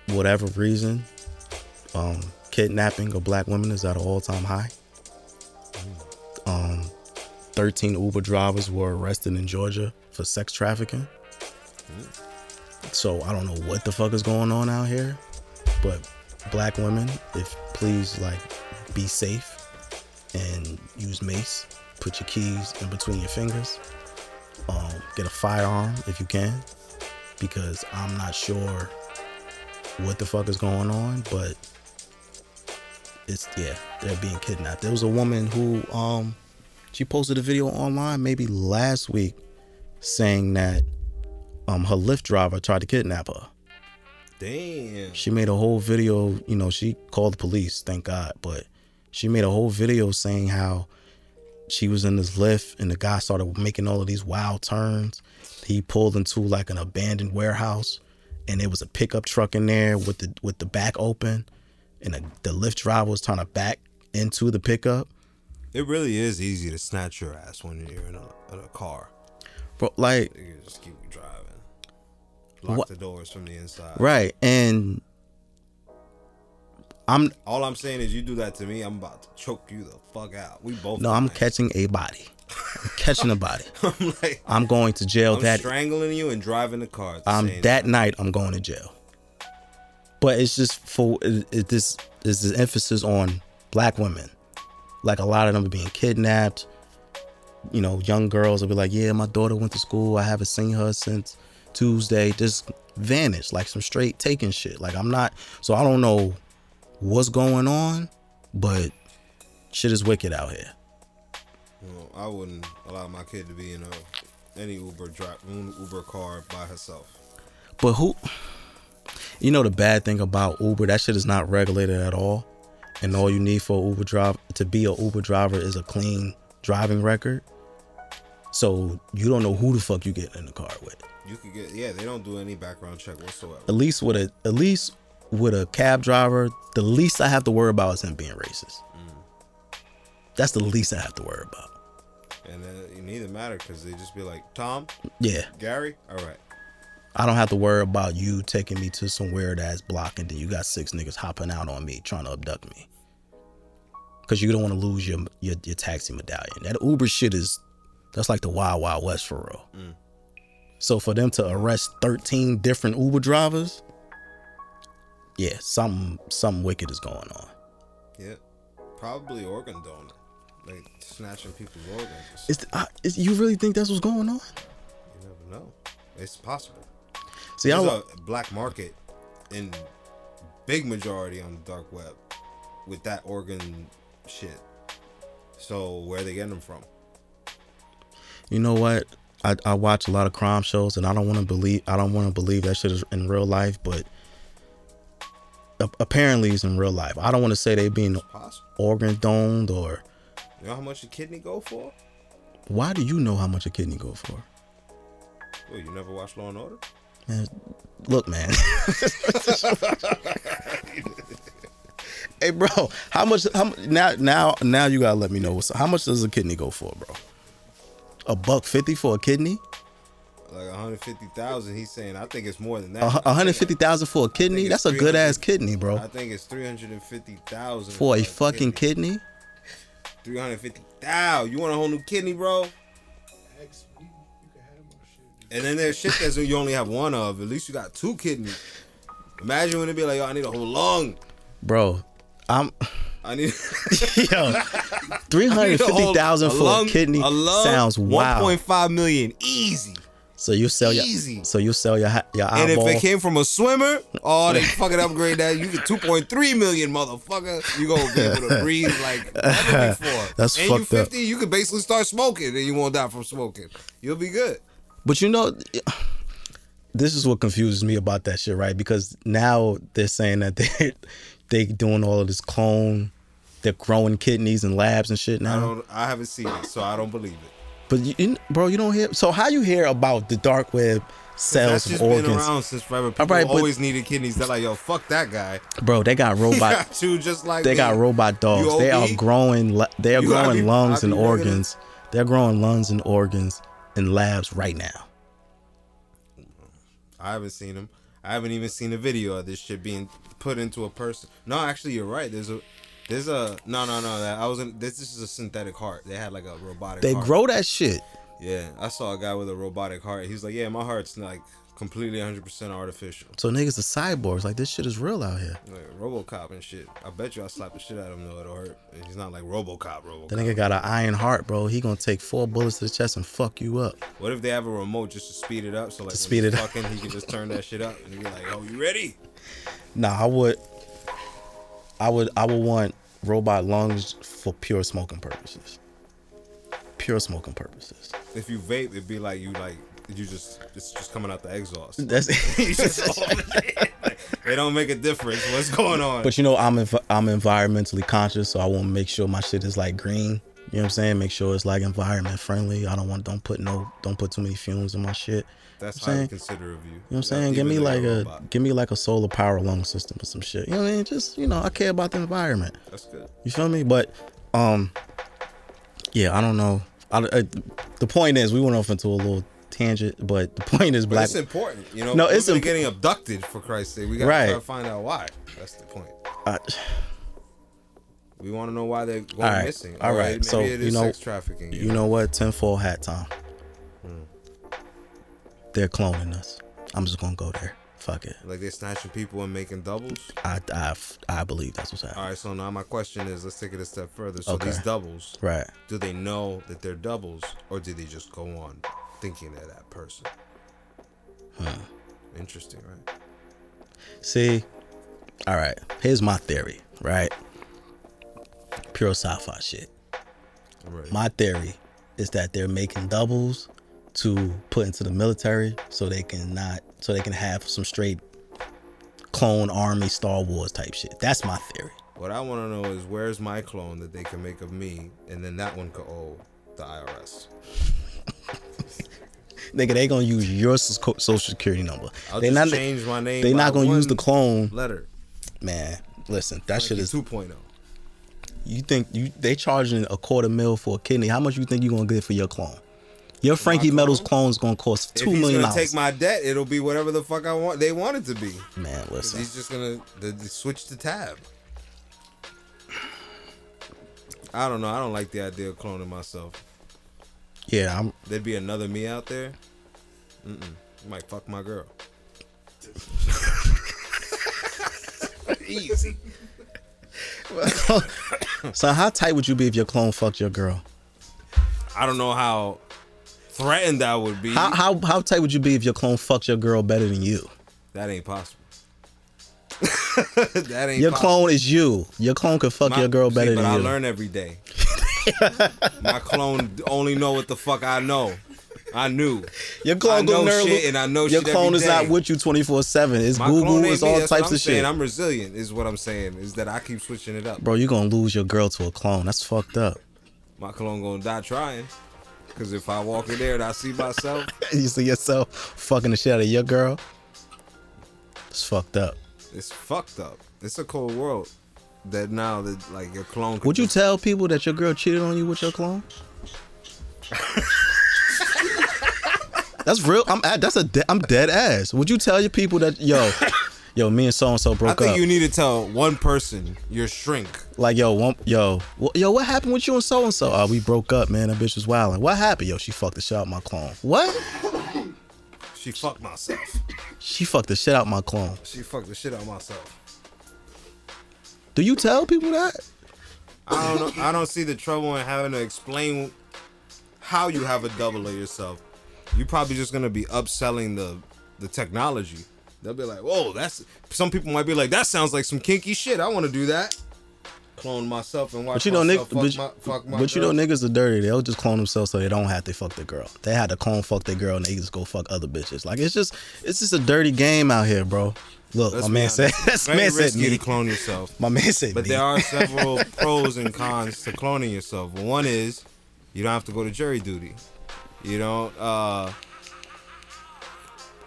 whatever reason, um, kidnapping of black women is at an all-time high. Um, 13 Uber drivers were arrested in Georgia for sex trafficking. So I don't know what the fuck is going on out here, but black women, if please like be safe and use mace. Put your keys in between your fingers. Um, get a firearm if you can because I'm not sure what the fuck is going on, but it's yeah, they're being kidnapped. There was a woman who um she posted a video online maybe last week saying that um her Lyft driver tried to kidnap her. Damn. She made a whole video, you know, she called the police, thank God, but she made a whole video saying how she was in this Lyft and the guy started making all of these wild turns. He pulled into like an abandoned warehouse and there was a pickup truck in there with the with the back open and the, the Lyft driver was trying to back into the pickup. It really is easy to snatch your ass when you're in a, in a car. Bro, like just keep driving. Lock What- the doors from the inside. Right. And I'm All I'm saying is, you do that to me, I'm about to choke you the fuck out. We both. no, I'm catching a body. I'm catching a body. [laughs] I'm like, I'm going to jail I'm that strangling you and driving the car. The same that time. night I'm going to jail. But it's just for it, it, this is the emphasis on black women. Like a lot of them are being kidnapped. You know, young girls will be like, "Yeah, my daughter went to school. I haven't seen her since Tuesday." Just vanished, like some straight taking shit. Like I'm not. So I don't know what's going on, but shit is wicked out here. Well, I wouldn't allow my kid to be in a any Uber drive Uber car by herself. But who? You know the bad thing about Uber, that shit is not regulated at all, and all you need for Uber driver to be a Uber driver is a clean driving record. So you don't know who the fuck you get in the car with. You could get yeah. They don't do any background check whatsoever. At least with a at least with a cab driver, the least I have to worry about is him being racist. That's the least I have to worry about. And uh, it neither matter because they just be like, Tom, Yeah, Gary, all right. I don't have to worry about you taking me to some weird ass block and then you got six niggas hopping out on me trying to abduct me. Cause you don't want to lose your, your your taxi medallion. That Uber shit is that's like the wild wild west for real. So for them to arrest 13 different Uber drivers, yeah, something something wicked is going on. Yeah, probably organ donor, like snatching people's organs. Is, uh, is you really think that's what's going on? You never know. It's possible. See, I, There's a black market in big majority on the dark web with that organ shit. So where they getting them from? you know what? I, I watch a lot of crime shows and I don't want to believe I don't want to believe that shit is in real life, but apparently it's in real life. I don't want to say they being Possible. organ doned or You know how much a kidney go for? why do you know how much a kidney go for? Oh, you never watched Law and Order? Man, look, man. [laughs] hey, bro, how much? How now? Now? Now you gotta let me know how much does a kidney go for, bro? A buck fifty for a kidney? Like 150,000. He's saying I think it's more than that. A hundred fifty thousand for a kidney? That's a good ass kidney, bro. I think it's 350,000 For a fucking kidney? 350,000. You want a whole new kidney, bro? X, you, you can have more shit. And then there's shit that you only have one of. At least you got two kidneys. Imagine when it be like, yo, I need a whole lung. Bro, I'm I need [laughs] yo three hundred fifty thousand for lung- a kidney lung, sounds wild. 1.5 million, easy. So you sell your Easy. so you sell your your And if it came from a swimmer, oh, they [laughs] fucking upgrade that. You get 2.3 million, motherfucker. You gonna be able to breathe like never [laughs] before. That's and you fucked up. 50, you could basically start smoking, and you won't die from smoking. You'll be good. But you know, this is what confuses me about that shit, right? Because now they're saying that they they doing all of this clone, they're growing kidneys and labs and shit I now. don't. I haven't seen it, so I don't believe it. But you, bro, you don't hear. So how you hear about the dark web just of been around since forever. People right, but- always needed kidneys. They're like, yo, fuck that guy. bro? They got [laughs] robot. got two just like they me. got robot dogs. They are growing. They are You growing be- lungs and organs. They're growing lungs and organs in labs right now. I haven't seen them. I haven't even seen a video of this shit being put into a person. No, actually, you're right. There's a, there's a no, no, no. That I wasn't. This, this is a synthetic heart. They had like a robotic. They heart. grow that shit. Yeah, I saw a guy with a robotic heart. He's like, yeah, my heart's like completely 100% artificial. So niggas are cyborgs. Like this shit is real out here. Like RoboCop and shit. I bet you I slap the shit out of him though. It'll hurt. And he's not like RoboCop. RoboCop. The nigga got an iron heart, bro. He gonna take four bullets to the chest and fuck you up. What if they have a remote just to speed it up? So like, when speed it up. fucking, he can just turn that shit up and be like, "Oh, you ready?" Nah, I would, I would, I would want robot lungs for pure smoking purposes. Pure smoking purposes. If you vape, it'd be like you like you just it's just coming out the exhaust. That's. [laughs] Just- [laughs] they don't make a difference. What's going on? but you know, I'm env- I'm environmentally conscious, so I want to make sure my shit is like green. You know what I'm saying? Make sure it's like environment friendly. I don't want don't put no don't put too many fumes in my shit. That's how I'm saying- considerate of you. You know what I'm saying? Give me like a give me like a solar power lung system or some shit. You know what I mean? Just you know, I care about the environment. That's good. You feel me? But um, yeah, I don't know. I, I- the point is, we went off into a little tangent, but the [laughs] point is, But black. it's important, you know. No, it's imp- getting abducted for Christ's sake. We gotta Right. try to find out why. That's the point. I, We want to know why they're going All right, missing. all Or right, Maybe so, it is you know- sex trafficking. you know what? Tenfold hat time. They're cloning us. I'm just gonna go there. Fuck it. like they're snatching people and making doubles. I I, I believe that's what's happening. All right. So now my question is, let's take it a step further. So Okay. these doubles, Right. do they know that they're doubles, or do they just go on thinking they're that person? Huh. Interesting, right? See, all right. Here's my theory. Right. Pure sci-fi shit. My theory is that they're making doubles to put into the military so they can not so they can have some straight clone army Star Wars type shit. That's my theory. What I want to know is where's my clone that they can make of me, and then that one could owe the IRS. [laughs] Nigga, they gonna use your social security number. I'll they just not change my name. they not gonna use the clone. letter. Man, listen, that shit is 2.0. you think you they charging a quarter mil for a kidney. How much you think you gonna get for your clone? Your Frankie? Meadows clone is gonna cost If two he's million gonna dollars. take my debt, it'll be whatever the fuck I want. They want it to be. Man, listen. He's just gonna the, the switch the tab. I don't know. I don't like the idea of cloning myself. Yeah, I'm There'd be another me out there. Mm-mm. You might fuck my girl. [laughs] Easy. [laughs] so how tight would you be if your clone fucked your girl? I don't know how threatened I would be. How how how tight would you be if your clone fucked your girl better than you? That ain't possible. [laughs] that ain't possible. Your possible. clone is you. Your clone could fuck My- your girl better see, but than I you. I learn every day. My clone only know what the fuck I know. I knew. your I clone know gonna shit and I know your clone is not with you twenty four seven. It's My Google. It's all that's types of saying. shit. I'm resilient, is what I'm saying. Is that I keep switching it up. Bro, you gonna lose your girl to a clone. That's fucked up. My clone gonna die trying. Cause if I walk in there and I see myself, [laughs] you see yourself fucking the shit out of your girl. It's fucked up. it's fucked up. It's a cold world. That now that like your clone. Would you just- tell people that your girl cheated on you with your clone? [laughs] that's real. I'm at, that's a de- I'm dead ass. Would you tell your people that yo, yo, me and so and so broke up. I think up? you need to tell one person your shrink. like yo, one, yo, wh- yo, what happened with you and so and so? Oh, we broke up, man. That bitch was wilding. What happened? Yo, she fucked the shit out my clone. What? She fucked myself. She fucked the shit out my clone. She fucked the shit out myself. Do you tell people that? I don't know. I don't see the trouble in having to explain how you have a double of yourself. You're probably just gonna be upselling the the technology. They'll be like, "Whoa, that's." Some people might be like, "That sounds like some kinky shit. I want to do that." Clone myself and watch But you know, myself niggas, fuck but, my, fuck my but you know, niggas are dirty. They'll just clone themselves so they don't have to fuck the girl. They had to clone fuck their girl and they just go fuck other bitches. Like it's just, it's just a dirty game out here, bro. Look, Let's my man honest. said, [laughs] Very man said me. to clone yourself. My man said But me. there are [laughs] several pros and cons to cloning yourself. One is you don't have to go to jury duty. You don't. uh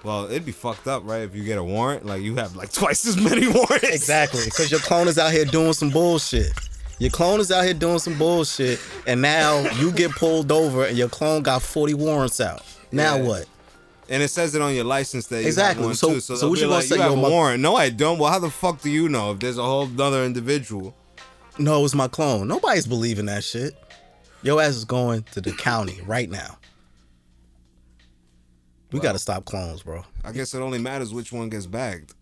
Well, it'd be fucked up, right? If you get a warrant, like you have like [laughs] twice as many warrants. Exactly, because your clone is out here doing some bullshit. Your clone is out here doing some bullshit, and now you get pulled over, and your clone got forty warrants out. Now Yeah. what? And it says it on your license that you Exactly. One So- too. So, so what you gonna like, say, You have yo, a warrant? No, I don't. Well, how the fuck do you know if there's a whole other individual? No, it's my clone. Nobody's believing that shit. Your ass is going to the county right now. We got to stop clones, bro. I guess it only matters which one gets bagged.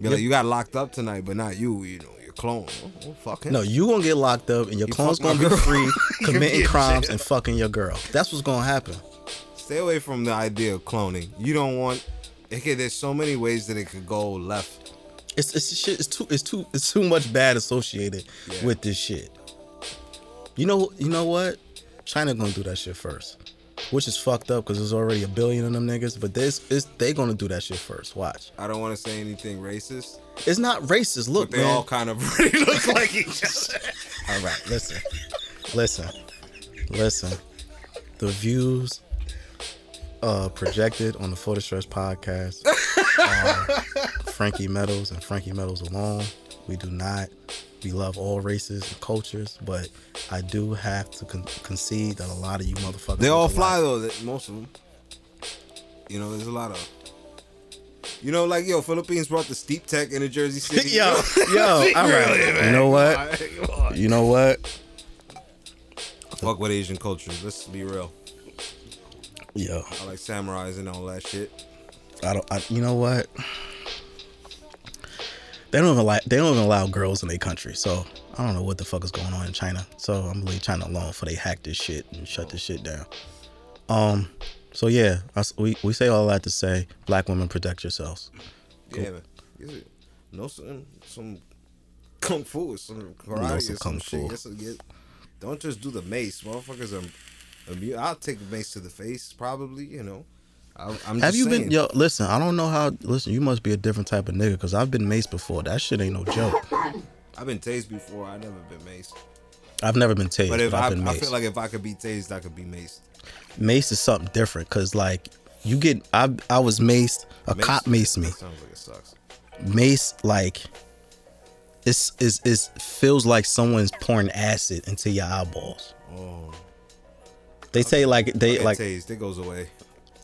Be like, you got locked up tonight, but not you. You know, your clone. Oh, fuck him. No, you gonna get locked up, and your You clone's gonna be free, [laughs] committing crimes and fucking your girl. That's what's gonna happen. Stay away from the idea of cloning. You don't want. Okay, there's so many ways that it could go left. It's it's shit. It's too it's too it's too much bad associated Yeah. with this shit. You know you know what? China gonna do that shit first, which is fucked up because there's already a billion of them niggas. But this is they gonna do that shit first. Watch. I don't want to say anything racist, It's not racist. Look, they man. all kind of [laughs] really look like each other. [laughs] All right, listen, listen, listen. The views uh, projected on the Photo Stress podcast are [laughs] Frankie Meadows and Frankie Meadows alone. We do not. We love all races and cultures, but I do have to con- concede that a lot of you motherfuckers. They all fly though. that- Most of them. You know, there's a lot of. You know, like yo, Philippines brought the steep tech into Jersey [laughs] City. yo, yo, [laughs] all right. You know what? You know what? Fuck with Asian culture. Let's be real. Yo, I like samurais and all that shit. I don't. I, you know what? They don't even like. They don't even allow girls in their country. So I don't know what the fuck is going on in China. So I'm gonna leave China alone for they hack this shit and shut this shit down. Um. So yeah, I we we say all that to say, black women protect yourselves. Yeah, man. Get it- Know some some kung fu or some karate or some some kung shit. fu. Get some- don't just do the mace, motherfuckers. Are, I'll take the mace to the face, probably. You know. I, I'm Have just you saying. been? Yo, listen. I don't know how. Listen, you must be a different type of nigga because I've been maced before. That shit ain't no joke. I've been tased before. I never been maced. I've never been tased, But but, if I, I've been I feel like if I could be tased, I could be maced. mace is something different because like you get. I I was maced. A Mace- cop maced me. Sounds like it sucks. mace like it's is is feels like someone's pouring acid into your eyeballs. Oh, They say like they get like tased. It goes away.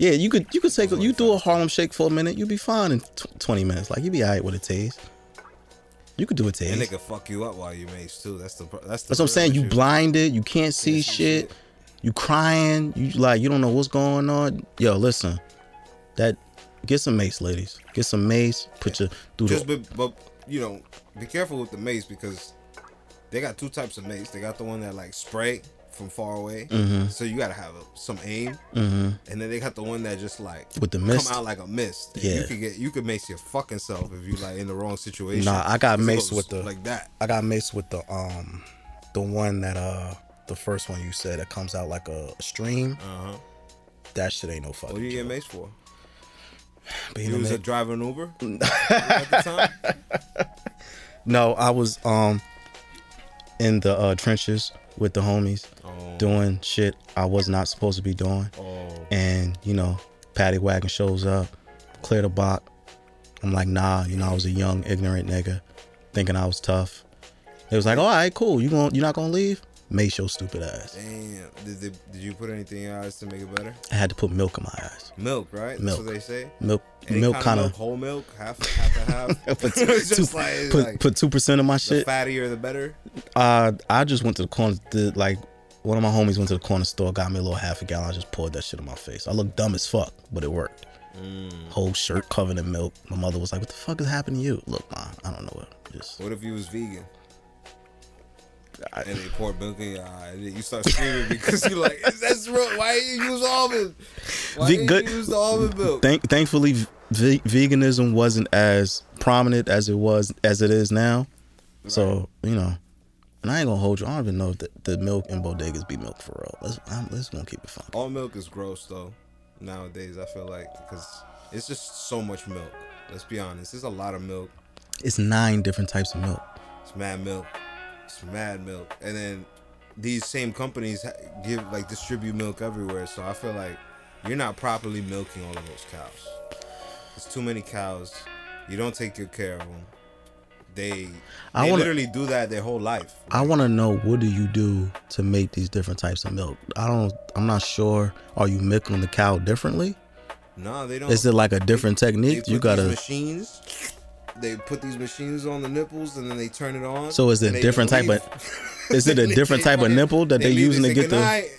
Yeah you could you could take you do a. Harlem Shake for a minute you'll be fine in tw- twenty minutes like you'd be alright with a taste. You could do a taste. And they can fuck you up while you maced too. That's the that's the That's what I'm saying. You blinded. You can't see Can't shit. shit. You crying. You like you don't know what's going on. Yo, listen. That get some mace, ladies. Get some mace. Put your do Just the. be, but you know, be careful with the mace because they got two types of mace. They got the one that like spray from far away, Mm-hmm. so you gotta have a, some aim, hmm and then they got the one that just like With the mist. come out like a mist. Yeah. you could get you could mace your fucking self if you like in the wrong situation. Nah, I got maced with the- like that. I got maced with the um, the one that uh, the first one you said that comes out like a stream. Uh huh. That shit ain't no fucking. What you get maced for? [sighs] Being You a was ma- a driving Uber [laughs] at the time. no, I was um, in the uh, trenches with the homies Oh, doing shit I was not supposed to be doing. oh, and you know, paddy wagon shows up, clear the block. I'm like, nah, you know, I was a young, ignorant nigga, thinking I was tough. It was like, all right, cool. You going you not gonna leave? Mace your stupid ass. damn. Did, they, did you put anything in your eyes to make it better? I had to put milk in my eyes. Milk, right? That's Milk. what they say. Milk, Any milk kind of whole milk, half, half and half. [laughs] put [laughs] It's two, just like, put like put two percent of my the shit. fattier the better. Uh, I just went to the corner. The, like one of my homies went to the corner store, got me a little half a gallon. I just poured that shit in my face. I looked dumb as fuck, but it worked. Mm. Whole shirt covered in milk. My mother was like, "What the fuck is happening to you?" Look, man, I don't know what. Just What if you was vegan I- and they poured milk in your eye and then you start screaming because you're like, is that real? Why you use almond? Why Ve- good- you use the almond milk? Thank, thankfully, ve- veganism wasn't as prominent as it was as it is now. So you know, and I ain't gonna hold you. I don't even know if the, the milk in bodegas be milk for real. Let's I'm, let's gonna keep it fun. All milk is gross though. Nowadays, I feel like because it's just so much milk. Let's be honest. There's a lot of milk. It's nine different types of milk. It's mad milk. It's mad milk. And then these same companies give like distribute milk everywhere. So I feel like you're not properly milking all of those cows. It's too many cows. You don't take good care of them. They, I they wanna- literally do that their whole life. I want to know what do you do to make these different types of milk? I don't. I'm not sure. Are you milking the cow differently? No, they don't. Is it like a different they technique? put You gotta. machines. They put these machines on the nipples and then they turn it on. So is it they different type leave. Is it a [laughs] different type of nipple that they leave, using to get the?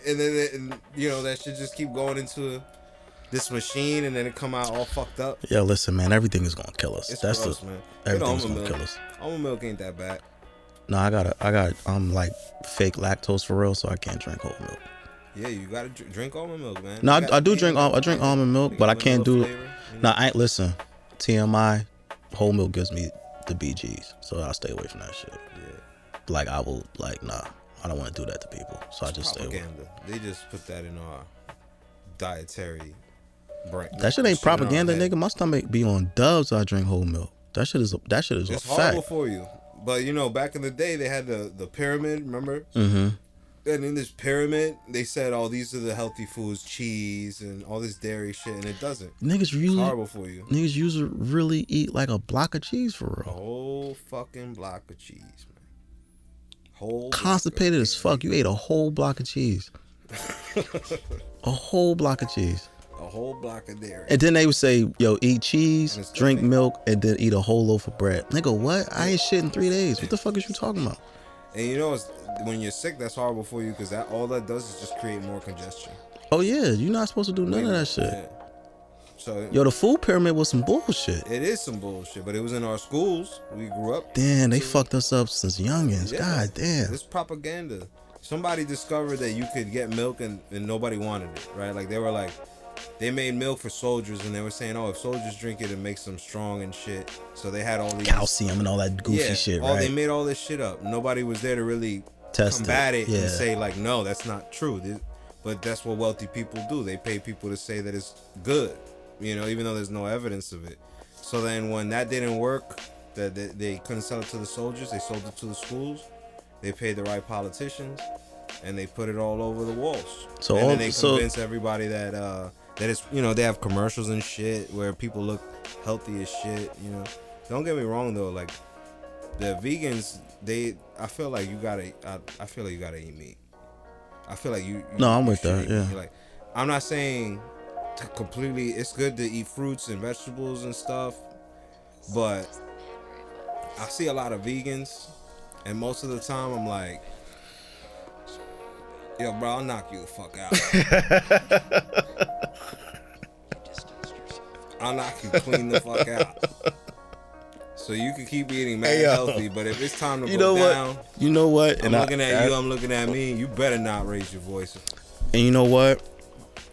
and then and, you know that should just keep going into this machine and then it come out all fucked up. Yo, listen, man. Everything is gonna kill us. It's That's gross, the. man. Everything's gonna milk. kill us. Almond milk ain't that bad. No, I got I got I'm like fake lactose for real, so I can't drink whole milk. Yeah, you gotta drink almond milk, man. No, I, I do drink. I drink almond milk, but I can't do. flavor, you know? No, I ain't listen. TMI, whole milk gives me the BGs, so I'll stay away from that shit. Yeah. Like I will like nah, I don't want to do that to people, so I just stay away. propaganda. They just put that in our dietary brain. That shit ain't propaganda, nigga. My stomach be on dubs. So I drink whole milk. That shit is a, that shit is It's a horrible fact. for you. But you know, back in the day, they had the the pyramid. Remember? Mm-hmm. And in this pyramid, they said, "Oh, these are the healthy foods, cheese and all this dairy shit," and it doesn't. Niggas It's usually horrible for you. niggas usually really eat like a block of cheese for A real. whole fucking block of cheese, man. Whole Constipated as fuck. You ate a whole block of cheese. [laughs] a whole block of cheese. a whole block of dairy. And then they would say, "Yo, eat cheese, drink nothing. milk, and then eat a whole loaf of bread." Nigga, what? I ain't shit in three days. What the fuck is you talking about? And you know, it's, when you're sick, that's horrible for you because that all that does is just create more congestion. Oh yeah, you're not supposed to do none of that shit. Yeah. So Yo, the food pyramid was some bullshit. it is some bullshit, but it was in our schools. We grew up. Damn, they fucked us up since youngins. Yeah. God damn. It's propaganda. Somebody discovered that you could get milk and, and nobody wanted it, right? Like they were like, they made milk for soldiers and they were saying, oh, if soldiers drink it, it makes them strong and shit. So they had all these Calcium and all that goofy yeah, shit, all, right? They made all this shit up. Nobody was there to really Test it, combat it, yeah. and say like, no, that's not true. This- But that's what wealthy people do. They pay people to say that it's good, you know, even though there's no evidence of it. So then when that didn't work, that they, they couldn't sell it to the soldiers, they sold it to the schools. They paid the right politicians, and they put it all over the walls. So and all- they so- convince everybody that uh that it's you know they have commercials and shit where people look healthy as shit. You know, don't get me wrong though, like the vegans, they I feel like you gotta I, I feel like you gotta eat meat. I feel like you. you No, I'm with that, yeah. meat. Like, I'm not saying to completely. It's good to eat fruits and vegetables and stuff, but I see a lot of vegans, and most of the time I'm like, yo, bro, I'll knock you the fuck out. [laughs] I'll knock you clean the fuck out. So you can keep eating mad Hey, healthy, but if it's time to [laughs] You go know down, what? You know what? I'm I- looking at I- you, I'm looking at me. You better not raise your voice. And you know what?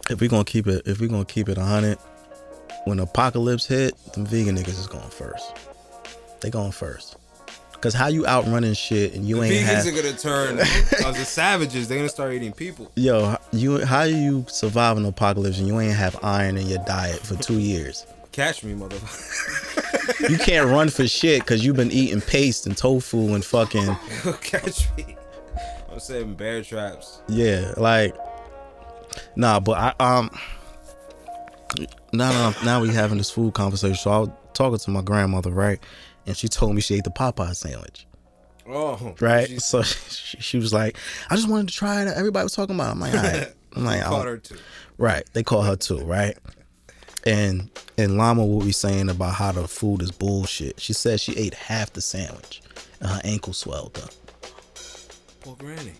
If we gonna keep it, if we gonna keep it hundred, when apocalypse hit, them vegan niggas is going first. They going first. Cause how you outrunning shit and you the ain't vegans have, are gonna turn [laughs] because the savages. They're gonna start eating people. yo, you how you survive an apocalypse and you ain't have iron in your diet for two years? Catch me, motherfucker. You can't run for shit because you've been eating paste and tofu and fucking [laughs] Catch me. I'm saying bear traps. yeah, like nah. But I um now now, now we having this food conversation. So I was talking to my grandmother, right, and she told me she ate the Popeye sandwich. Oh, right? she's- So [laughs] she, she was like, I just wanted to try it. Everybody was talking about. It. I'm like, all right. [laughs] I'm like, I caught don't- her too. right? They call her too, right? And and Lama will be saying about how the food is bullshit. She said she ate half the sandwich and her ankle swelled up. Poor granny.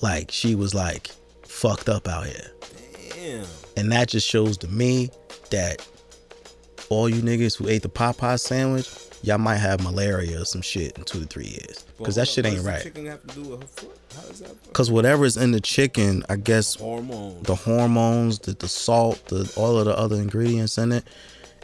Like she was like fucked up out here. Damn. And that just shows to me that all you niggas who ate the Popeye sandwich, y'all might have malaria or some shit in two to three years. Because that shit ain't right. chicken have to do with her foot? How whatever is in the chicken, I guess Hormones. the hormones, the, the salt, the all of the other ingredients in it,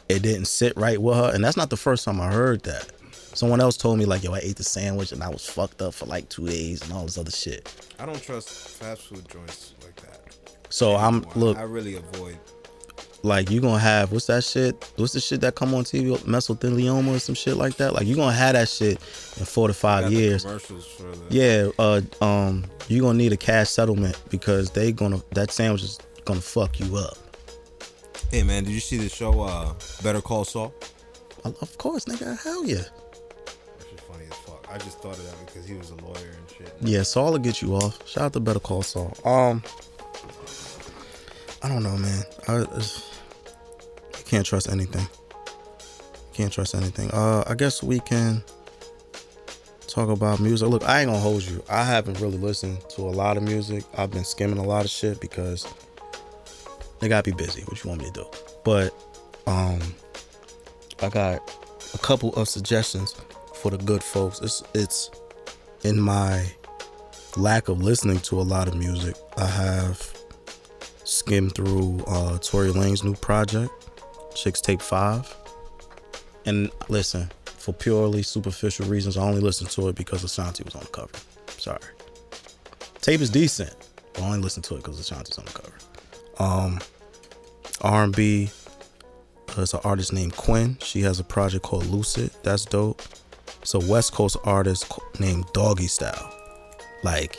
it didn't sit right with her. And that's not the first time I heard that. Someone else told me like, yo, I ate the sandwich and I was fucked up for like two days and all this other shit. I don't trust fast food joints like that. So I'm look I really avoid. Like you gonna have what's that shit? What's the shit that come on TV? Mesothelioma or some shit like that? Like you gonna have that shit in four to five got the years. commercials for the. Yeah, uh, um, you gonna need a cash settlement because they gonna that sandwich is gonna fuck you up. Hey man, did you see the show uh, Better Call Saul? Of course, nigga, hell yeah. Which is funny as fuck. I just thought of that because he was a lawyer and shit. Yeah, Saul will get you off. Shout out to Better Call Saul. Um, I don't know, man. I it's- you can't trust anything. Can't trust anything. Uh, I guess we can talk about music. Look, I ain't gonna hold you. I haven't really listened to a lot of music. I've been skimming a lot of shit because they gotta be busy. What you want me to do? But um, I got a couple of suggestions for the good folks. It's it's in my lack of listening to a lot of music, I have skimmed through uh, Tory Lanez new project, Chixtape 5. And listen, for purely superficial reasons, I only listened to it because Ashanti was on the cover. Sorry. Tape is decent, I only listened to it because Ashanti's on the cover. Um, R&B, there's an artist named Quinn. She has a project called Lucid. That's dope. It's a West Coast artist named Doggy Style. Like,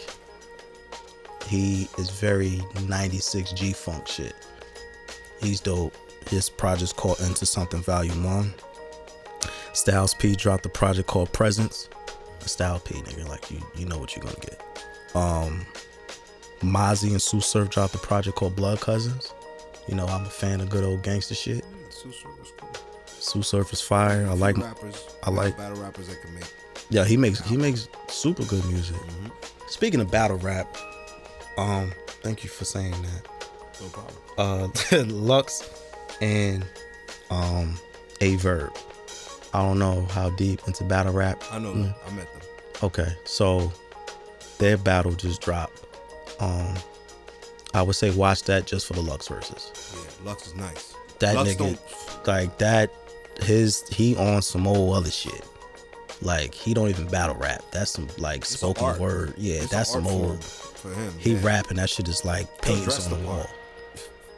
he is very 96 G Funk shit. He's dope. His project's called Into Something Volume 1. Styles P dropped a project called Presence. Style P, nigga, like you you know what you're gonna get. Um Mozzy and Tsu Surf dropped a project called Blood Cousins. You know, I'm a fan of good old gangster shit. Tsu Surf is cool. Tsu Surf is fire. I like. rappers. I like- battle rappers that can make. Yeah, he makes he makes super good music. Mm-hmm. Speaking of battle rap, um, thank you for saying that. No problem. uh [laughs] Lux and um Aye Verb. I don't know how deep into battle rap. I know Mm. them. I met them. Okay, so their battle just dropped. Um I would say watch that just for the Lux verses. Yeah, Lux is nice. That Lux nigga don't. like that his he on some old other shit. Like he don't even battle rap. That's some like It's spoken word. Yeah, It's that's some old for him. he yeah. rapping that shit is like paints on the wall. part.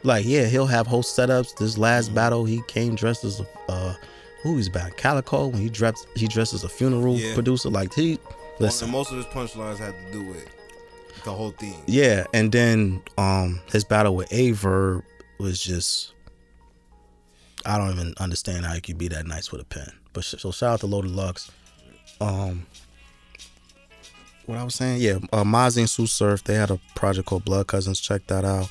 Like yeah, he'll have whole setups. This last Mm-hmm. battle, he came dressed as a uh, who he's back Calicoe when he dressed he dressed as a funeral Yeah. producer. Like he listen, And most of his punchlines had to do with the whole theme. yeah. And then um his battle with Aye Verb was just I don't even understand how he could be that nice with a pen. But so shout out to Loaded Lux. Um, what I was saying, yeah, uh, Mozzy and Tsu Surf, they had a project called Blood Cousins. Check that out.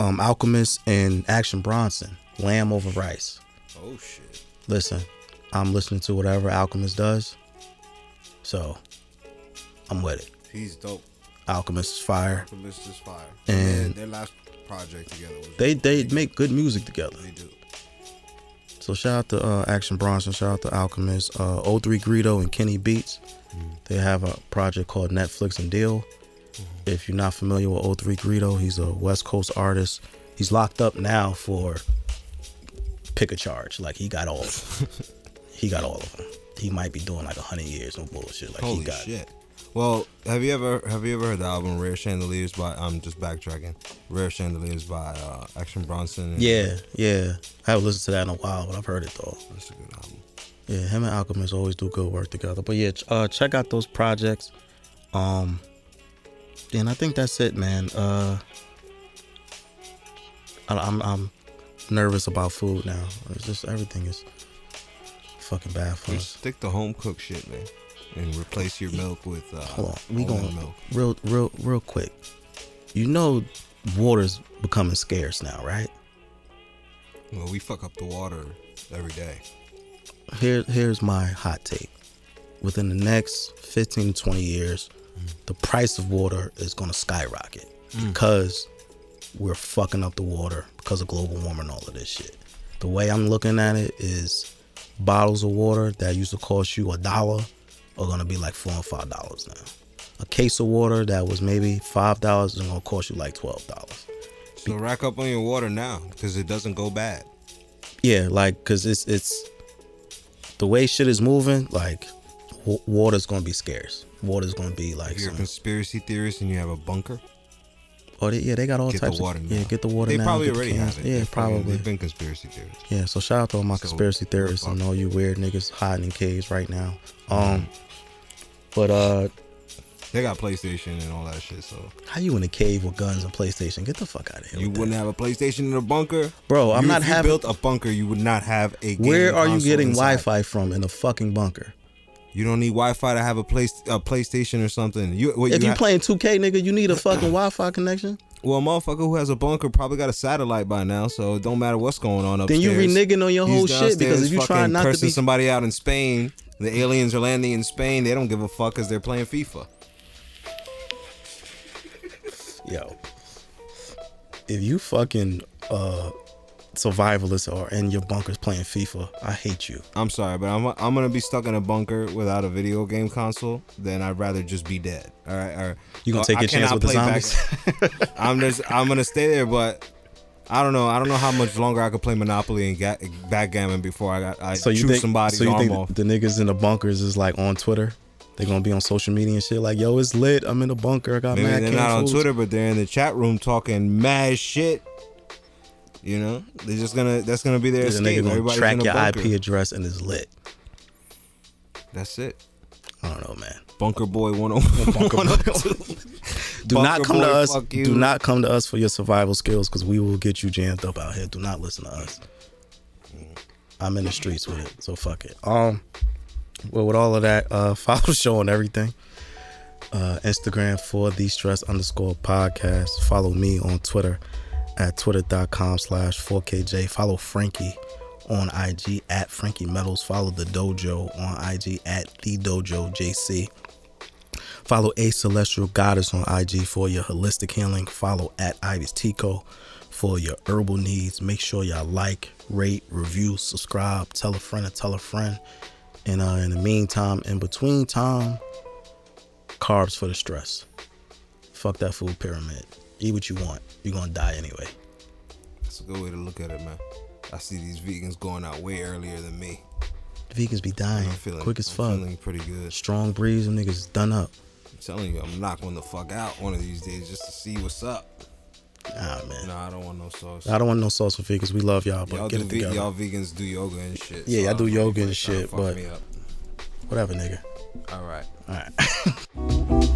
Um, Alchemist and Action Bronson, Lamb Over Rice. Oh shit. Listen, I'm listening to whatever Alchemist does, so I'm with it. He's dope. Alchemist is fire. Alchemist is fire. And- And their, last project together was. They they make good music together. They do. So shout out to uh, Action Bronson, shout out to Alchemist, uh, 03 Greedo and Kenny Beats. They have a project called Netflix and Deal. If you're not familiar with 03 Greedo, he's a West Coast artist. He's locked up now for pick a charge. Like he got all of them. [laughs] he got all of them. He might be doing like a hundred years, no bullshit. Like Holy he got shit. Well, have you ever have you ever heard the album Rare Chandeliers by I'm just backtracking. Rare Chandeliers by uh, Action Bronson. Yeah, yeah. I haven't listened to that in a while, but I've heard it though. That's a good album. Yeah, him and Alchemist always do good work together. But yeah, uh, check out those projects. Um, and I think that's it, man. Uh, I, I'm I'm nervous about food now. It's just everything is fucking bad for Just us. stick to home cooked shit, man, and replace your milk with uh, Hold on, we going milk. real real real quick. You know, water's becoming scarce now, right? Well, we fuck up the water every day. here here's my hot take. Within the next 15 to 20 years, the price of water is going to skyrocket because we're fucking up the water because of global warming and all of this shit. The way I'm looking at it is bottles of water that used to cost you a dollar are going to be like 4 and 5 dollars now. A case of water that was maybe $5 is going to cost you like $12. So rack up on your water now because it doesn't go bad. Yeah, like cuz it's it's the way shit is moving, like w- water's going to be scarce. Water's going to be like If you're a conspiracy theorist and you have a bunker, Oh, they, yeah, they got all get types the water of now. yeah, get the water They now. probably get the already have it. Yeah, They've probably. They've been conspiracy theorists. Yeah, so shout out to all my So, conspiracy theorists and all you weird niggas hiding in caves right now. Um, but uh, They got PlayStation and all that shit, so how you in a cave with guns and PlayStation? Get the fuck out of here. you wouldn't that. have a PlayStation in a bunker, Bro, I'm You- not having. built a bunker. You would not have a. Where are you getting inside. Wi-Fi from in a fucking bunker? You don't need Wi-Fi to have a place a PlayStation or something. You, what, If you ha- playing 2K, nigga, you need a fucking [coughs] Wi-Fi connection. well, a motherfucker who has a bunker probably got a satellite by now, so it don't matter what's going on Then upstairs. you reneging on your whole shit because if you trying fucking not to cursing be somebody out in Spain, the aliens are landing in Spain. They don't give a fuck because they're playing FIFA. yo, if you fucking uh survivalists are in your bunkers playing FIFA, I hate you. I'm sorry, but I'm I'm gonna be stuck in a bunker without a video game console. Then I'd rather just be dead. All right, all right. You gonna Well, take I your chance with the zombies? [laughs] I'm just I'm gonna stay there, but I don't know. I don't know how much longer I could play Monopoly and ga- backgammon before I got I so you think somebody's so you arm think off. the niggas in the bunkers is like on Twitter? They gonna be on social media and shit like, yo, it's lit. I'm in the bunker. I got Maybe mad they're not on. Twitter, but they're in the chat room talking mad shit. You know, they're just gonna that's gonna be their escape. gonna Everybody's track your bunker. IP address and it's lit. That's it. I don't know, man. Bunker Boy 102. [laughs] Do not Bunker come to boy, us. fuck you. Do not come to us for your survival skills because we will get you jammed up out here. Do not listen to us. I'm in the streets with it, so fuck it. Um, well, with all of that, uh, [laughs] follow the show on everything. Uh, Instagram for the stress underscore podcast. Follow me on Twitter at twitter.com slash 4KJ. Follow Frankie on IG at Frankie Metals. Follow the dojo on IG at the dojo JC. Follow A Celestial Goddess on IG for your holistic healing. Follow at Ivy's Tico for your herbal needs. Make sure y'all like, rate, review, subscribe, tell a friend and tell a friend. And uh, in the meantime, in between time, carbs for the stress. Fuck that food pyramid. Eat what you want. You're gonna die anyway. That's a good way to look at it, man. I see these vegans going out way earlier than me. Vegans be dying feeling quick as I'm fuck. feeling pretty good. Strong breeze, them niggas done up. I'm telling you, I'm knocking the fuck out one of these days just to see what's up. Nah, man. No, I don't want no sauce. I don't want no sauce for vegans. We love y'all, but y'all, get it ve- together. y'all vegans do yoga and shit. Yeah, so y'all do yoga and if it's trying to shit, but-. Whatever, nigga. All right. All right. [laughs]